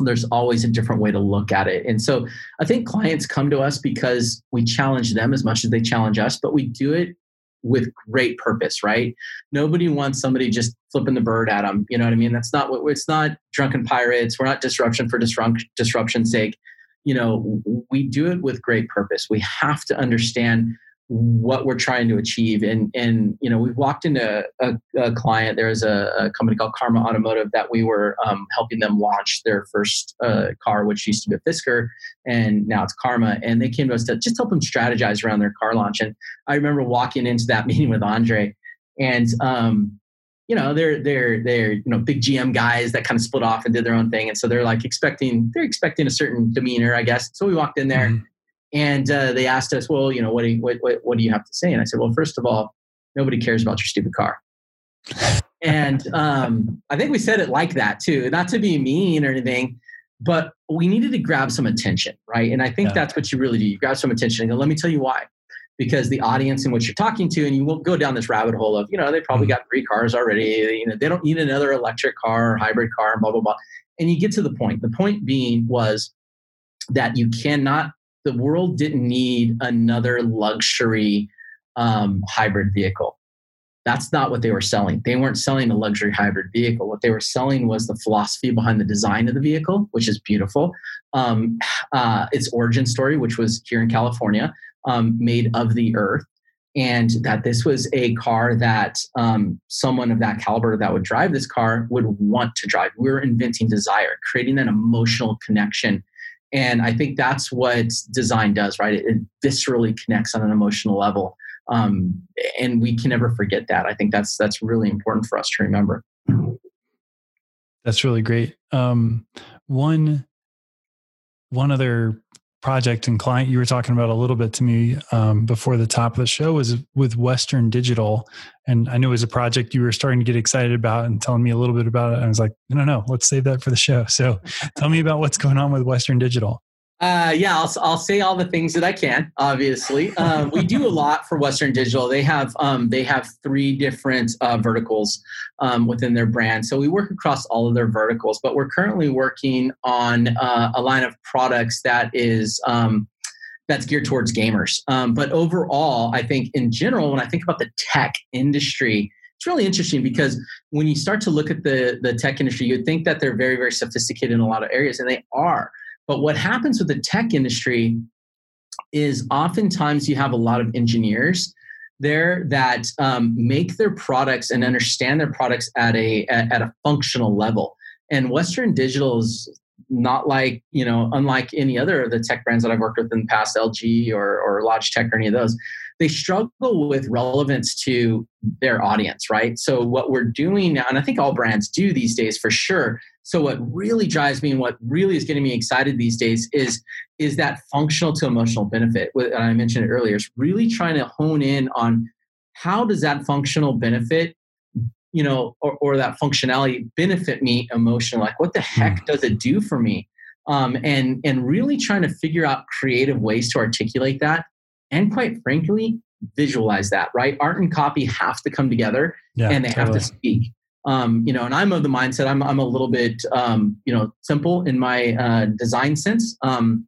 there's always a different way to look at it. And so I think clients come to us because we challenge them as much as they challenge us, but we do it with great purpose, right? Nobody wants somebody just flipping the bird at them. You know what I mean? That's not what it's not drunken pirates. We're not disruption for disrupt, disruption's sake. You know, we do it with great purpose. We have to understand what we're trying to achieve. And and you know, we've walked into a, a client. There's a, a, company called Karma Automotive that we were um, helping them launch their first uh, car, which used to be a Fisker, and now it's Karma. And they came to us to just help them strategize around their car launch. And I remember walking into that *laughs* meeting with Andre, and um, you know they're they're they're you know big GM guys that kind of split off and did their own thing, and so they're like expecting they're expecting a certain demeanor, I guess. So we walked in there. Mm-hmm and uh, they asked us, well, you know, what do you, what, what, what do you have to say? And I said, well, first of all, nobody cares about your stupid car. and um, I think we said it like that too, not to be mean or anything, but we needed to grab some attention, right? And I think yeah. that's what you really do. You grab some attention and go, let me tell you why. Because the audience in which you're talking to, and you won't go down this rabbit hole of, you know, they probably mm-hmm. got three cars already. You know, they don't need another electric car or hybrid car, blah blah blah. And you get to the point. The point being was that you cannot. The world didn't need another luxury um, hybrid vehicle. That's not what they were selling. They weren't selling a luxury hybrid vehicle. What they were selling was the philosophy behind the design of the vehicle, which is beautiful. Um, uh, its origin story, which was here in California, um, made of the earth, and that this was a car that um, someone of that caliber that would drive this car would want to drive. We were inventing desire, creating that emotional connection. And I think that's what design does, right? It, it viscerally connects on an emotional level um, and we can never forget that. I think that's that's really important for us to remember. That's really great. Um, one one other project and client you were talking about a little bit to me um, before the top of the show was with Western Digital, and I knew it was a project you were starting to get excited about and telling me a little bit about it. I was like, no, no, no, let's save that for the show. So, *laughs* tell me about what's going on with Western Digital. Uh, yeah, I'll, I'll say all the things that I can. Obviously, um, we do a lot for Western Digital. They have um, they have three different uh, verticals um, within their brand, so we work across all of their verticals. But we're currently working on uh, a line of products that is um, that's geared towards gamers. Um, but overall, I think in general, when I think about the tech industry, it's really interesting because when you start to look at the the tech industry, you'd think that they're very very sophisticated in a lot of areas, and they are but what happens with the tech industry is oftentimes you have a lot of engineers there that um, make their products and understand their products at a at a functional level. And Western Digital is not like you know unlike any other of the tech brands that I've worked with in the past, LG or or Logitech or any of those. They struggle with relevance to their audience, right? So what we're doing now, and I think all brands do these days for sure, so what really drives me and what really is getting me excited these days is is that functional to emotional benefit. And I mentioned it earlier. It's really trying to hone in on how does that functional benefit, you know, or, or that functionality benefit me emotionally? Like what the heck hmm. does it do for me? Um, and and really trying to figure out creative ways to articulate that, and quite frankly, visualize that. Right, art and copy have to come together, yeah, and they totally. have to speak. Um, you know, and I'm of the mindset I'm I'm a little bit um, you know simple in my uh, design sense, um,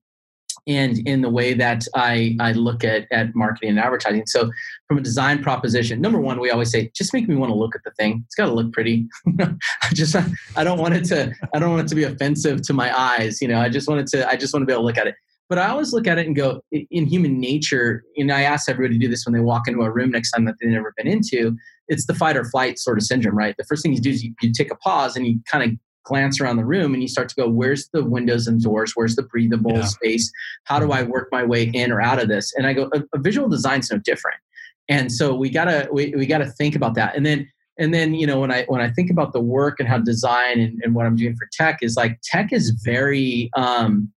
and in the way that I I look at at marketing and advertising. So from a design proposition, number one, we always say just make me want to look at the thing. It's got to look pretty. *laughs* I just I don't want it to I don't want it to be offensive to my eyes. You know, I just want it to I just want to be able to look at it. But I always look at it and go, in human nature, and I ask everybody to do this when they walk into a room next time that they've never been into, it's the fight or flight sort of syndrome, right? The first thing you do is you, you take a pause and you kind of glance around the room and you start to go, where's the windows and doors? Where's the breathable yeah. space? How do I work my way in or out of this? And I go, a, a visual design's no different. And so we gotta we, we gotta think about that. And then and then you know when I when I think about the work and how design and, and what I'm doing for tech is like tech is very um,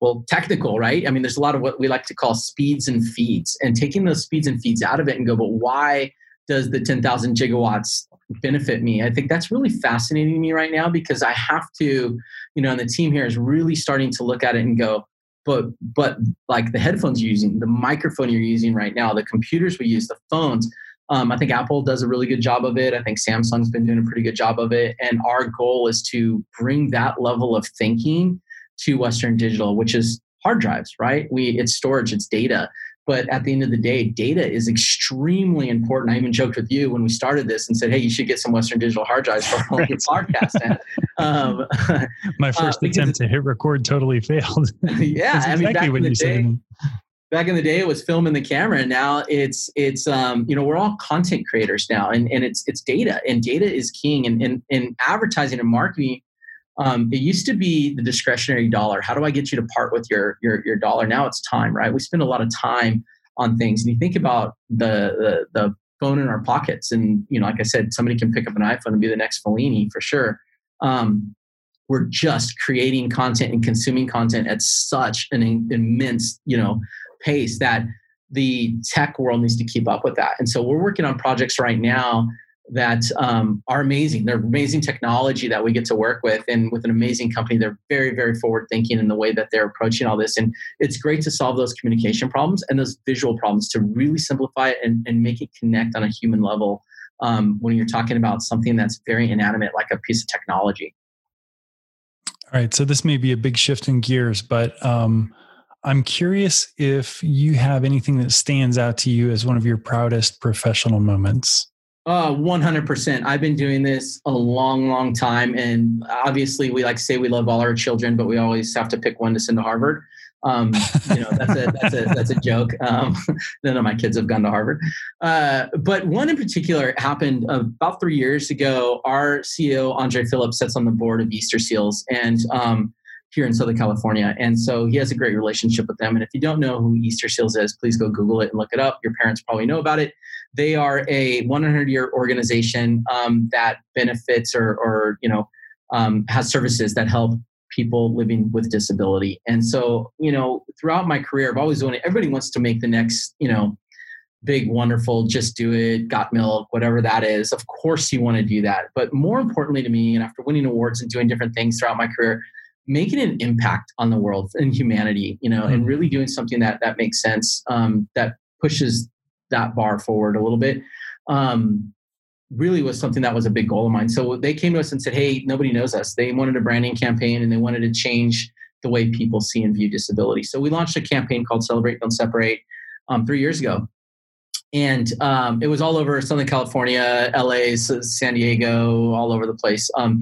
well technical right i mean there's a lot of what we like to call speeds and feeds and taking those speeds and feeds out of it and go but why does the 10,000 gigawatts benefit me? I think that's really fascinating me right now because I have to, you know, and the team here is really starting to look at it and go, but but like the headphones you're using, the microphone you're using right now, the computers we use, the phones. Um, I think Apple does a really good job of it. I think Samsung's been doing a pretty good job of it. And our goal is to bring that level of thinking to Western Digital, which is hard drives, right? We it's storage, it's data. But at the end of the day, data is extremely important. I even joked with you when we started this and said, "Hey, you should get some Western Digital hard drives for all your *laughs* podcast." Um, *laughs* My first uh, attempt to hit record totally failed. *laughs* yeah, exactly I mean, back what in the day, said. Back in the day, it was film and the camera. And now it's it's um, you know we're all content creators now, and, and it's it's data, and data is king. And in, in advertising and marketing, um, it used to be the discretionary dollar. How do I get you to part with your, your, your dollar? Now it's time, right? We spend a lot of time on things. And you think about the, the, the phone in our pockets, and you know, like I said, somebody can pick up an iPhone and be the next Fellini for sure. Um, we're just creating content and consuming content at such an immense, you know, pace that the tech world needs to keep up with that. And so we're working on projects right now that um, are amazing. They're amazing technology that we get to work with, and with an amazing company. They're very, very forward thinking in the way that they're approaching all this. And it's great to solve those communication problems and those visual problems to really simplify it and, and make it connect on a human level um, when you're talking about something that's very inanimate, like a piece of technology. All right. So this may be a big shift in gears, but um, I'm curious if you have anything that stands out to you as one of your proudest professional moments. Uh, 100%. I've been doing this a long, long time. And obviously, we like to say we love all our children, but we always have to pick one to send to Harvard. Um, you know, that's a, that's a, that's a joke. Um, *laughs* none of my kids have gone to Harvard. Uh, but one in particular happened about three years ago. Our CEO, Andre Phillips, sits on the board of Easter Seals. And um, here in Southern California. And so he has a great relationship with them. And if you don't know who Easter Seals is, please go Google it and look it up. Your parents probably know about it. They are a 100 year organization um, that benefits or, or you know, um, has services that help people living with disability. And so, you know, throughout my career, I've always wanted, everybody wants to make the next, you know, big, wonderful, just do it, got milk, whatever that is. Of course, you want to do that. But more importantly to me, and after winning awards and doing different things throughout my career, making an impact on the world and humanity, you know, mm-hmm. and really doing something that that makes sense, um, that pushes that bar forward a little bit. Um, really was something that was a big goal of mine. So they came to us and said, "Hey, nobody knows us." They wanted a branding campaign and they wanted to change the way people see and view disability. So we launched a campaign called "Celebrate, Don't Separate" um, three years ago, and um, it was all over Southern California, LA, San Diego, all over the place. Um,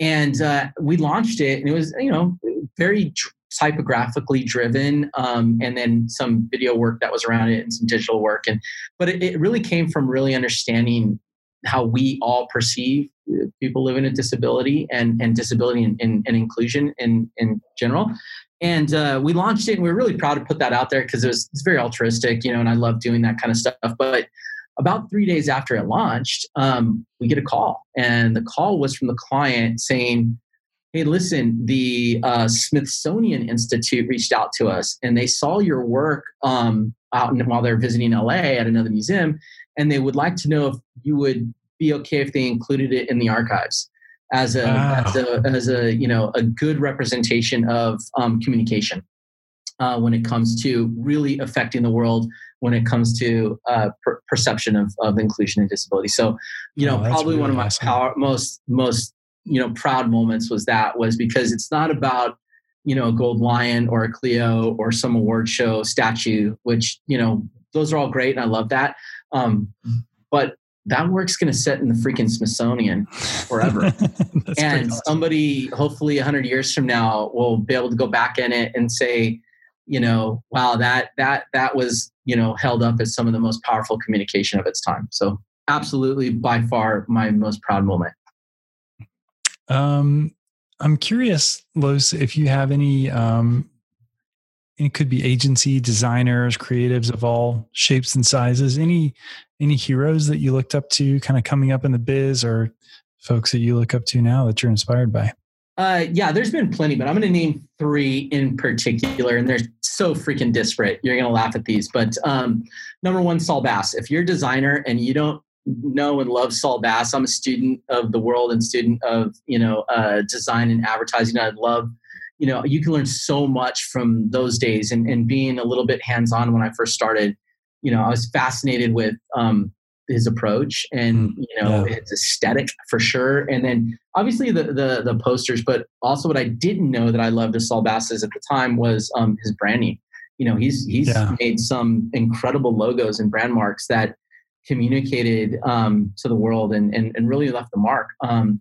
and uh, we launched it and it was you know very typographically driven um, and then some video work that was around it and some digital work. And but it, it really came from really understanding how we all perceive uh, people living with disability and, and disability and, and, and inclusion in, in general. And uh, we launched it and we are really proud to put that out there because it was it's very altruistic you know and i love doing that kind of stuff. But about three days after it launched, um, we get a call, and the call was from the client saying, "Hey, listen, the uh, Smithsonian Institute reached out to us, and they saw your work um, out in, while they're visiting LA at another museum, and they would like to know if you would be okay if they included it in the archives." As a, wow. as a as a you know a good representation of um, communication uh, when it comes to really affecting the world when it comes to uh, per- perception of, of inclusion and disability. So, you know, oh, probably really one of my awesome. power, most most you know proud moments was that was because it's not about you know a gold lion or a Clio or some award show statue, which you know those are all great and I love that. Um, but that work's going to sit in the freaking Smithsonian forever. *laughs* and awesome. somebody, hopefully, 100 years from now, will be able to go back in it and say, you know, wow, that that that was you know held up as some of the most powerful communication of its time. So absolutely, by far, my most proud moment. Um, I'm curious, Los, if you have any. Um, it could be agency designers, creatives of all shapes and sizes. Any any heroes that you looked up to, kind of coming up in the biz, or folks that you look up to now that you're inspired by? Uh, yeah, there's been plenty, but I'm going to name three in particular, and they're so freaking disparate. You're going to laugh at these, but um, number one, Saul Bass. If you're a designer and you don't know and love Saul Bass, I'm a student of the world and student of you know uh, design and advertising. I love, you know, you can learn so much from those days, and, and being a little bit hands on when I first started. You know, I was fascinated with um, his approach and hmm. you know yeah. his aesthetic for sure and then obviously the, the the posters but also what i didn't know that i loved of saul bass's at the time was um, his branding you know he's he's yeah. made some incredible logos and brand marks that communicated um, to the world and, and and really left the mark um,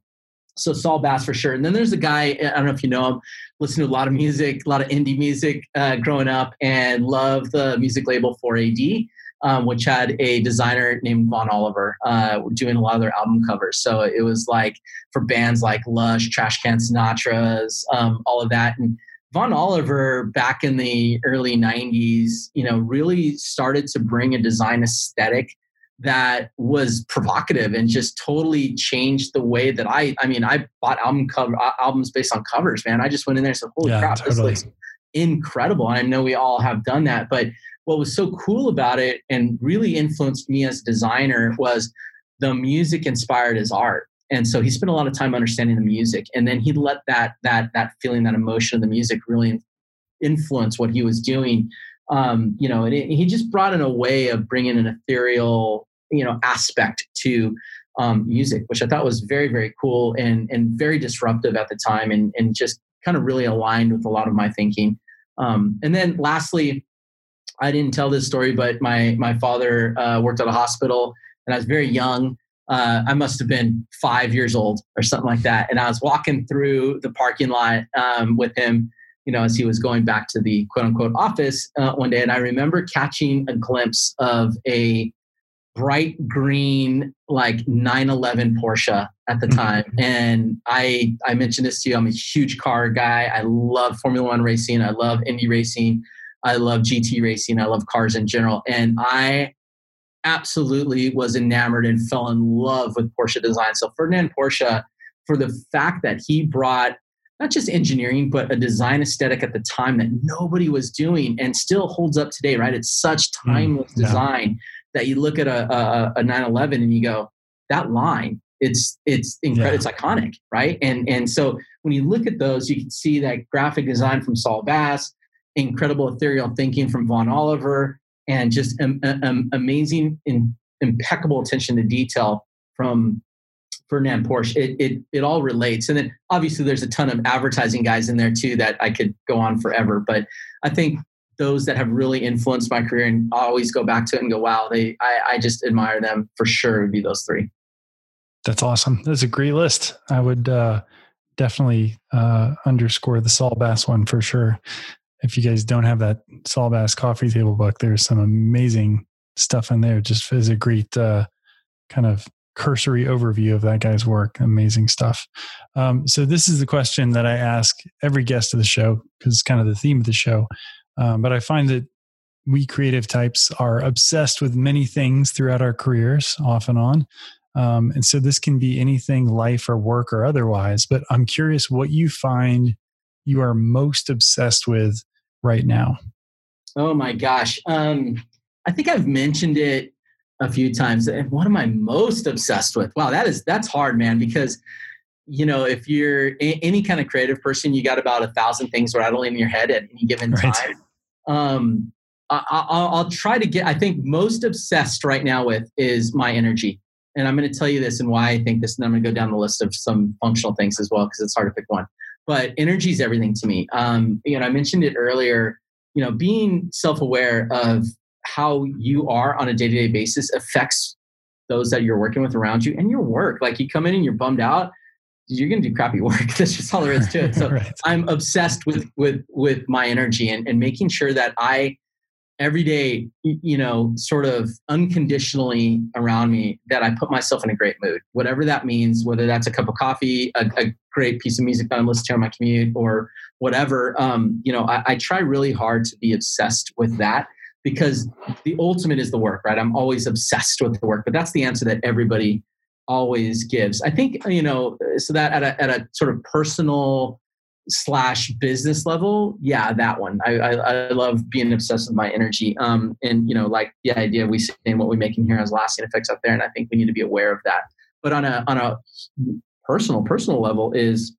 so Saul Bass for sure. And then there's a guy, I don't know if you know him, listen to a lot of music, a lot of indie music uh, growing up and love the music label 4AD um, which had a designer named Vaughan Oliver uh, doing a lot of their album covers. So it was like for bands like Lush, Trashcan Sinatras, um, all of that. And Vaughan Oliver, back in the early 90s, you know, really started to bring a design aesthetic that was provocative and just totally changed the way that I I mean I bought album cover albums based on covers man. I just went in there and said holy yeah, crap totally. this looks incredible. And I know we all have done that but what was so cool about it and really influenced me as a designer was the music inspired his art. And so he spent a lot of time understanding the music and then he let that that that feeling that emotion of the music really influence what he was doing. Um, you know and it, he just brought in a way of bringing an ethereal you know aspect to um, music which i thought was very very cool and and very disruptive at the time and and just kind of really aligned with a lot of my thinking um, and then lastly i didn't tell this story but my my father uh, worked at a hospital and i was very young uh, I must have been five years old or something like that. And I was walking through the parking lot um, with him, you know, as he was going back to the quote unquote office uh, one day. And I remember catching a glimpse of a bright green, like 911 Porsche at the mm-hmm. time. And I, I mentioned this to you. I'm a huge car guy. I love Formula One racing. I love Indy racing. I love GT racing. I love cars in general. And I absolutely was enamored and fell in love with Porsche design. So Ferdinand Porsche, for the fact that he brought not just engineering, but a design aesthetic at the time that nobody was doing and still holds up today, right? It's such mm, timeless mm, yeah. design that you look at a, a, a 911 and you go, that line, it's it's incredible, yeah. it's iconic, right? And and so when you look at those, you can see that graphic design from Saul Bass, incredible ethereal thinking from Vaughan Oliver, and just um, um, amazing, in, impeccable attention to detail from Ferdinand Porsche. It, it it all relates, and then obviously there's a ton of advertising guys in there too that I could go on forever. But I think those that have really influenced my career and always go back to it and go, wow, they I, I just admire them for sure. Would be those three. That's awesome. That's a great list. I would uh, definitely uh, underscore the Saul Bass one for sure if you guys don't have that Saul Bass coffee table book, there's some amazing stuff in there. Just as a great uh, kind of cursory overview of that guy's work. Amazing stuff. Um, so this is the question that I ask every guest of the show because it's kind of the theme of the show. Um, but I find that we creative types are obsessed with many things throughout our careers, off and on. Um, and so this can be anything, life or work or otherwise. But I'm curious what you find you are most obsessed with right now? Oh my gosh. Um, I think I've mentioned it a few times. What am I most obsessed with? Wow, that is that's hard, man. Because you know, if you're a, any kind of creative person, you got about a thousand things rattling in your head at any given *laughs* time. Um, I, will try to get. I think most obsessed right now with is my energy, and I'm going to tell you this and why I think this, and I'm going to go down the list of some functional things as well because it's hard to pick one but energy is everything to me. Um, you know, I mentioned it earlier. You know, being self-aware of how you are on a day-to-day basis affects those that you're working with around you and your work. Like you come in and you're bummed out, you're going to do crappy *laughs* work. That's just all there is to it. So *laughs* right. I'm obsessed with with with my energy and, and making sure that I every day, you know, sort of unconditionally around me that I put myself in a great mood, whatever that means, whether that's a cup of coffee, a, a great piece of music that I'm listening to on my commute or whatever. Um, you know, I, I try really hard to be obsessed with that because the ultimate is the work, right? I'm always obsessed with the work, but that's the answer that everybody always gives. I think, you know, so that at a, at a sort of personal slash business level, yeah, that one. I, I, I, love being obsessed with my energy. Um, and you know, like the idea we say what we make in here has lasting effects out there, and I think we need to be aware of that. But on a on a personal personal level, is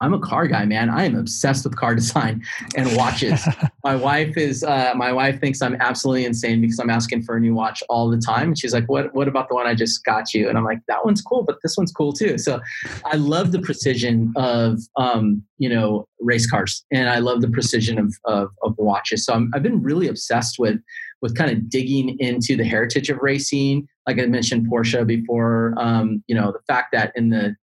I'm a car guy, man. I am obsessed with car *laughs* design and watches. *laughs* my wife is uh, my wife thinks I'm absolutely insane because I'm asking for a new watch all the time. And she's like, "What? What about the one I just got you?" And I'm like, "That one's cool, but this one's cool too." So I love the precision of um, you know race cars, and I love the precision of of, of watches. So i have been really obsessed with with kind of digging into the heritage of racing. Like I mentioned, Porsche before. Um, you know, the fact that in the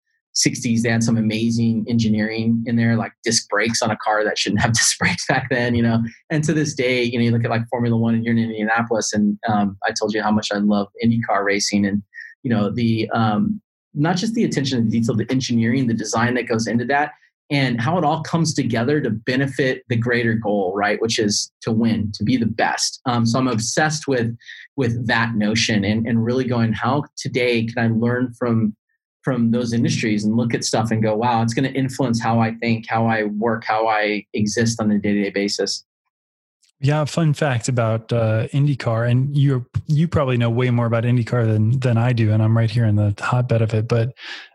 60s they had some amazing engineering in there like disc brakes on a car that shouldn't have *laughs* disc brakes back then you know? And to this day you know you look at like formula one and you're in indianapolis and um, i told you how much i love indycar racing and you know the um, not just the attention to detail the engineering the design that goes into that and how it all comes together to benefit the greater goal right? Which is to win to be the best. Um, so i'm obsessed with with that notion and, and really going how today can i learn from from those industries and look at stuff and go, wow, it's going to influence how I think, how I work, how I exist on a day to day basis. Yeah, fun fact about uh, IndyCar, and you you probably know way more about IndyCar than than I do, and I'm right here in the hotbed of it. But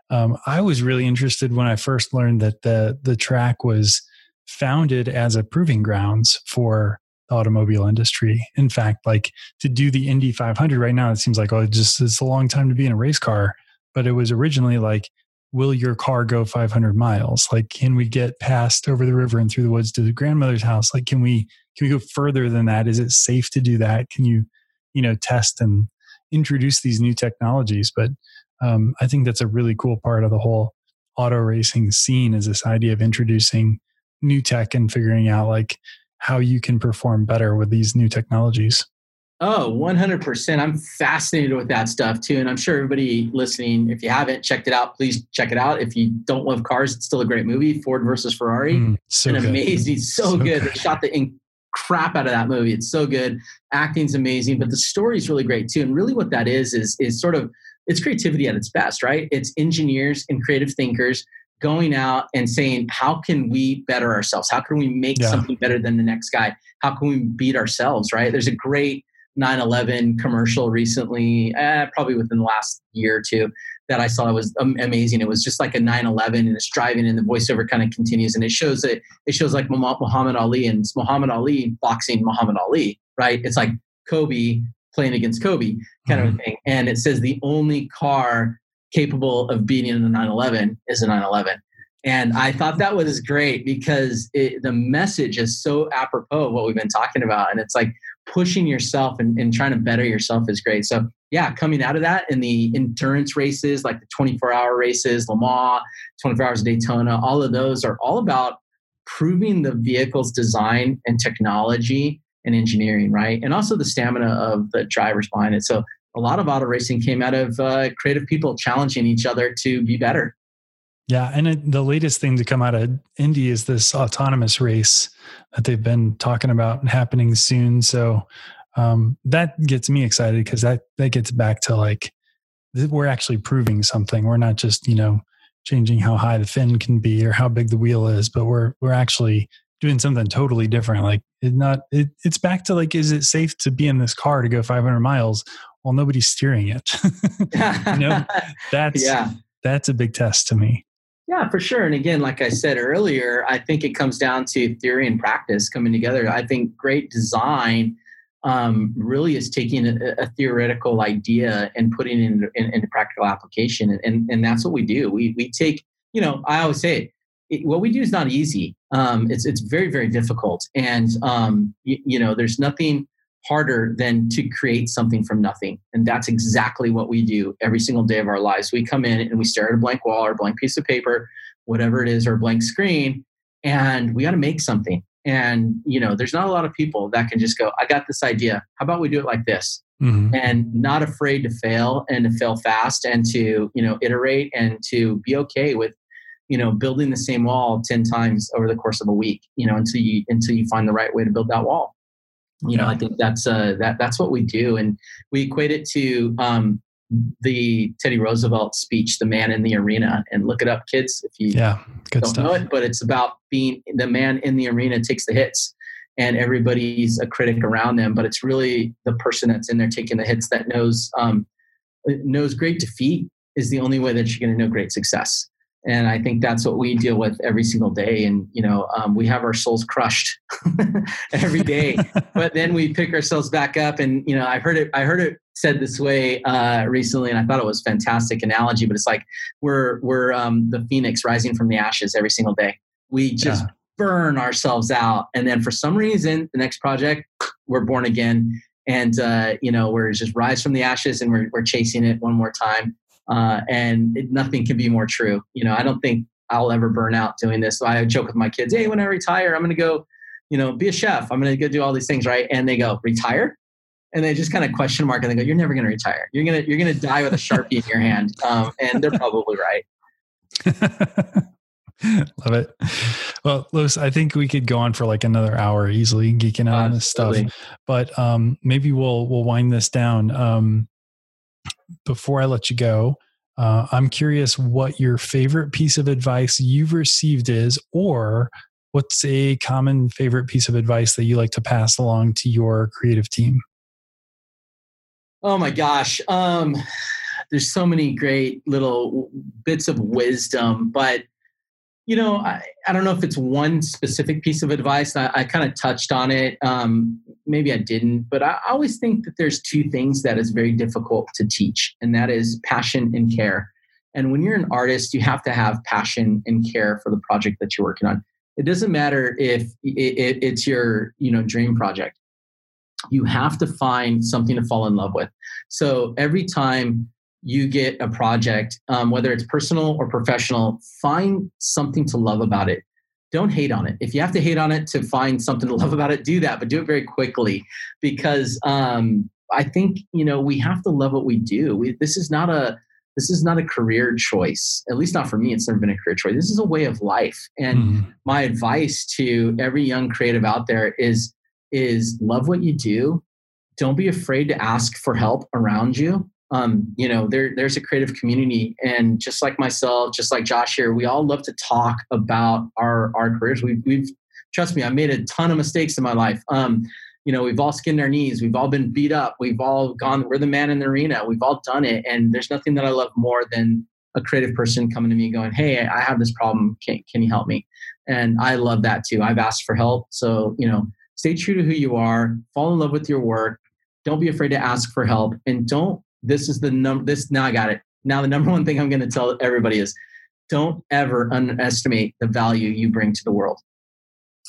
um, I was really interested when I first learned that the the track was founded as a proving grounds for the automobile industry. In fact, like to do the Indy 500 right now, it seems like oh, it just it's a long time to be in a race car, but it was originally like will your car go 500 miles? Like can we get past over the river and through the woods to the grandmother's house? Like can we can we go further than that? Is it safe to do that? Can you you know test and introduce these new technologies? But um, i think that's a really cool part of the whole auto racing scene is this idea of introducing new tech and figuring out like how you can perform better with these new technologies Oh, 100%. I'm fascinated with that stuff too. And I'm sure everybody listening, if you haven't checked it out, please check it out. If you don't love cars, it's still a great movie Ford versus Ferrari. Mm, so and amazing. So, so good. good. They shot the crap out of that movie. It's so good. Acting's amazing, but the story's really great too. And really what that is, is, is sort of, it's creativity at its best, right? It's engineers and creative thinkers going out and saying, how can we better ourselves? How can we make yeah. something better than the next guy? How can we beat ourselves, right? There's a great 911 commercial recently, eh, probably within the last year or two, that I saw. It was amazing. It was just like a 911, and it's driving, and the voiceover kind of continues, and it shows it. It shows like Muhammad Ali, and it's Muhammad Ali boxing Muhammad Ali, right? It's like Kobe playing against Kobe, kind mm-hmm. of a thing. And it says the only car capable of beating a 911 is a 911. And I thought that was great because it, the message is so apropos of what we've been talking about. And it's like pushing yourself and, and trying to better yourself is great. So, yeah, coming out of that in the endurance races, like the 24 hour races, Le Mans, 24 hours of Daytona, all of those are all about proving the vehicle's design and technology and engineering, right? And also the stamina of the drivers behind it. So, a lot of auto racing came out of uh, creative people challenging each other to be better. Yeah, and it, the latest thing to come out of Indy is this autonomous race that they've been talking about and happening soon. So um, that gets me excited because that that gets back to like we're actually proving something. We're not just you know changing how high the fin can be or how big the wheel is, but we're we're actually doing something totally different. Like it not it, it's back to like, is it safe to be in this car to go 500 miles while nobody's steering it? *laughs* you know, *laughs* that's yeah. that's a big test to me. Yeah, for sure. And again, like I said earlier, I think it comes down to theory and practice coming together. I think great design um, really is taking a, a, theoretical idea and putting it into, in, into practical application. And, and that's what we do. We, we take, you know, I always say it, it what we do is not easy. Um, it's, it's very, very difficult. And, um, you know, there's nothing harder than to create something from nothing. And that's exactly what we do every single day of our lives. We come in and we stare at a blank wall or a blank piece of paper, whatever it is, or a blank screen, and we got to make something. And, you know, there's not a lot of people that can just go, I got this idea. How about we do it like this? Mm-hmm. And not afraid to fail and to fail fast and to, you know, iterate and to be okay with, you know, building the same wall 10 times over the course of a week, you know, until you until you find the right way to build that wall you know i think that's uh that that's what we do and we equate it to um the teddy roosevelt speech the man in the arena and look it up kids if you yeah good don't stuff. know it but it's about being the man in the arena takes the hits and everybody's a critic around them but it's really the person that's in there taking the hits that knows um knows great defeat is the only way that you're going to know great success and i think that's what we deal with every single day. And you know um, we have our souls crushed *laughs* every day. *laughs* But then we pick ourselves back up. And you know i heard it i heard it said this way uh, recently and i thought it was fantastic analogy but it's like we're we're um, the phoenix rising from the ashes every single day. We just yeah. burn ourselves out. And then for some reason the next project we're born again. And uh, you know we're just rise from the ashes and we're, we're chasing it one more time uh, and it, nothing can be more true. You know, I don't think I'll ever burn out doing this. So I joke with my kids, hey, when I retire, I'm going to go, you know, be a chef. I'm going to go do all these things, right? And they go, retire? And they just kind of question mark and they go, you're never going to retire. You're going to, you're going to die with a Sharpie in your hand. Um, and they're probably right. *laughs* Love it. Well, Lewis, I think we could go on for like another hour easily geeking out on this stuff. But um, maybe we'll we'll wind this down. Um, before I let you go, uh, I'm curious what your favorite piece of advice you've received is, or what's a common favorite piece of advice that you like to pass along to your creative team? Oh my gosh. Um, there's so many great little bits of wisdom, but you know, I, I don't know if it's one specific piece of advice. I, I kind of touched on it. Um, maybe I didn't, but I always think that there's two things that is very difficult to teach, and that is passion and care. And when you're an artist, you have to have passion and care for the project that you're working on. It doesn't matter if it's your, you know, dream project. You have to find something to fall in love with. So every time you get a project, um, whether it's personal or professional, find something to love about it. Don't hate on it. If you have to hate on it to find something to love about it, do that, but do it very quickly because um, I think you know we have to love what we do. We, this is not a this is not a career choice. At least not for me. It's never been a career choice. This is a way of life. And mm-hmm. my advice to every young creative out there is is love what you do. Don't be afraid to ask for help around you um, you know, there, there's a creative community, and just like myself, just like Josh here, we all love to talk about our our careers. We've, we've trust me, I made a ton of mistakes in my life. Um, you know, we've all skinned our knees, we've all been beat up, we've all gone. We're the man in the arena. We've all done it, and there's nothing that I love more than a creative person coming to me going, "Hey, I have this problem. Can can you help me?" And I love that too. I've asked for help, so you know, stay true to who you are, fall in love with your work. Don't be afraid to ask for help, and don't this is the number this now i got it. Now the number *laughs* one thing i'm going to tell everybody is don't ever underestimate the value you bring to the world.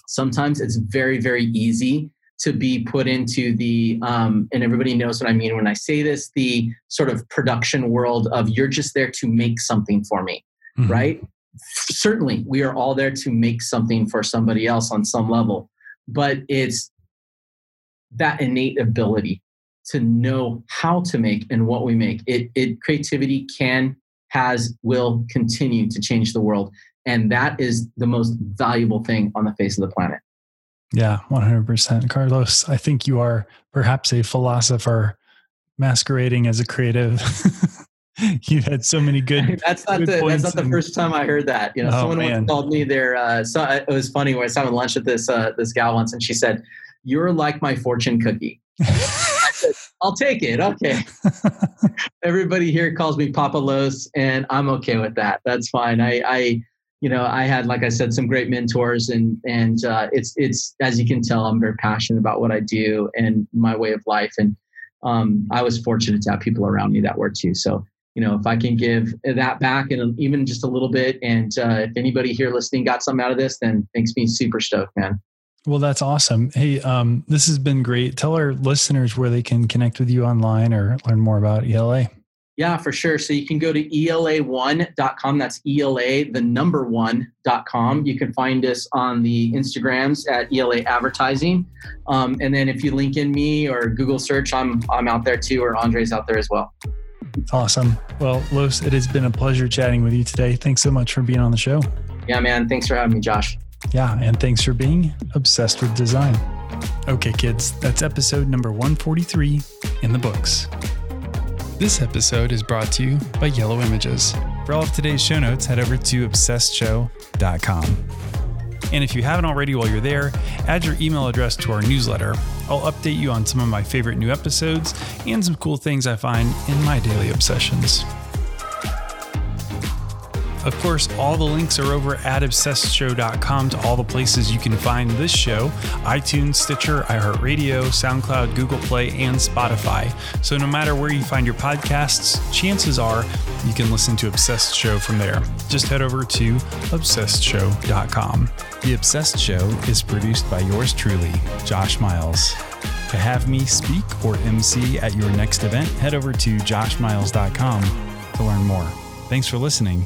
Sometimes it's very very easy to be put into the um, and everybody knows what i mean when i say this the sort of production world of you're just there to make something for me mm-hmm. right? Certainly we are all there to make something for somebody else on some level but it's that innate ability to know how to make and what we make. It, it creativity can, has, will continue to change the world. And that is the most valuable thing on the face of the planet. Yeah, 100%. Carlos, I think you are perhaps a philosopher masquerading as a creative. *laughs* you had so many good. *laughs* that's not good the that's not the first time I heard that. You know, oh, someone once called me there. Uh, so it was funny when I was having lunch with this uh, this gal once, and she said, "You're like my fortune cookie." *laughs* I'll take it. Okay. *laughs* Everybody here calls me Papa Los, and I'm okay with that. That's fine. I, I, you know, I had, like I said, some great mentors, and and uh, it's it's as you can tell, I'm very passionate about what I do and my way of life, and um, I was fortunate to have people around me that were too. So you know, if I can give that back and even just a little bit, and uh, if anybody here listening got something out of this, then makes me super stoked, man. Well, that's awesome. Hey, um, this has been great. Tell our listeners where they can connect with you online or learn more about ELA. Yeah, for sure. So you can go to ela1.com. That's ELA, the number one.com. You can find us on the Instagrams at ELA Advertising. Um, and then if you link in me or Google search, I'm, I'm out there too, or Andre's out there as well. Awesome. Well, Los, it has been a pleasure chatting with you today. Thanks so much for being on the show. Yeah, man. Thanks for having me, Josh. Yeah, and thanks for being obsessed with design. Okay, kids, that's episode number 143 in the books. This episode is brought to you by Yellow Images. For all of today's show notes, head over to obsessedshow.com. And if you haven't already while you're there, add your email address to our newsletter. I'll update you on some of my favorite new episodes and some cool things I find in my daily obsessions. Of course, all the links are over at obsessedshow.com to all the places you can find this show iTunes, Stitcher, iHeartRadio, SoundCloud, Google Play, and Spotify. So no matter where you find your podcasts, chances are you can listen to Obsessed Show from there. Just head over to obsessedshow.com. The Obsessed Show is produced by yours truly, Josh Miles. To have me speak or MC at your next event, head over to joshmiles.com to learn more. Thanks for listening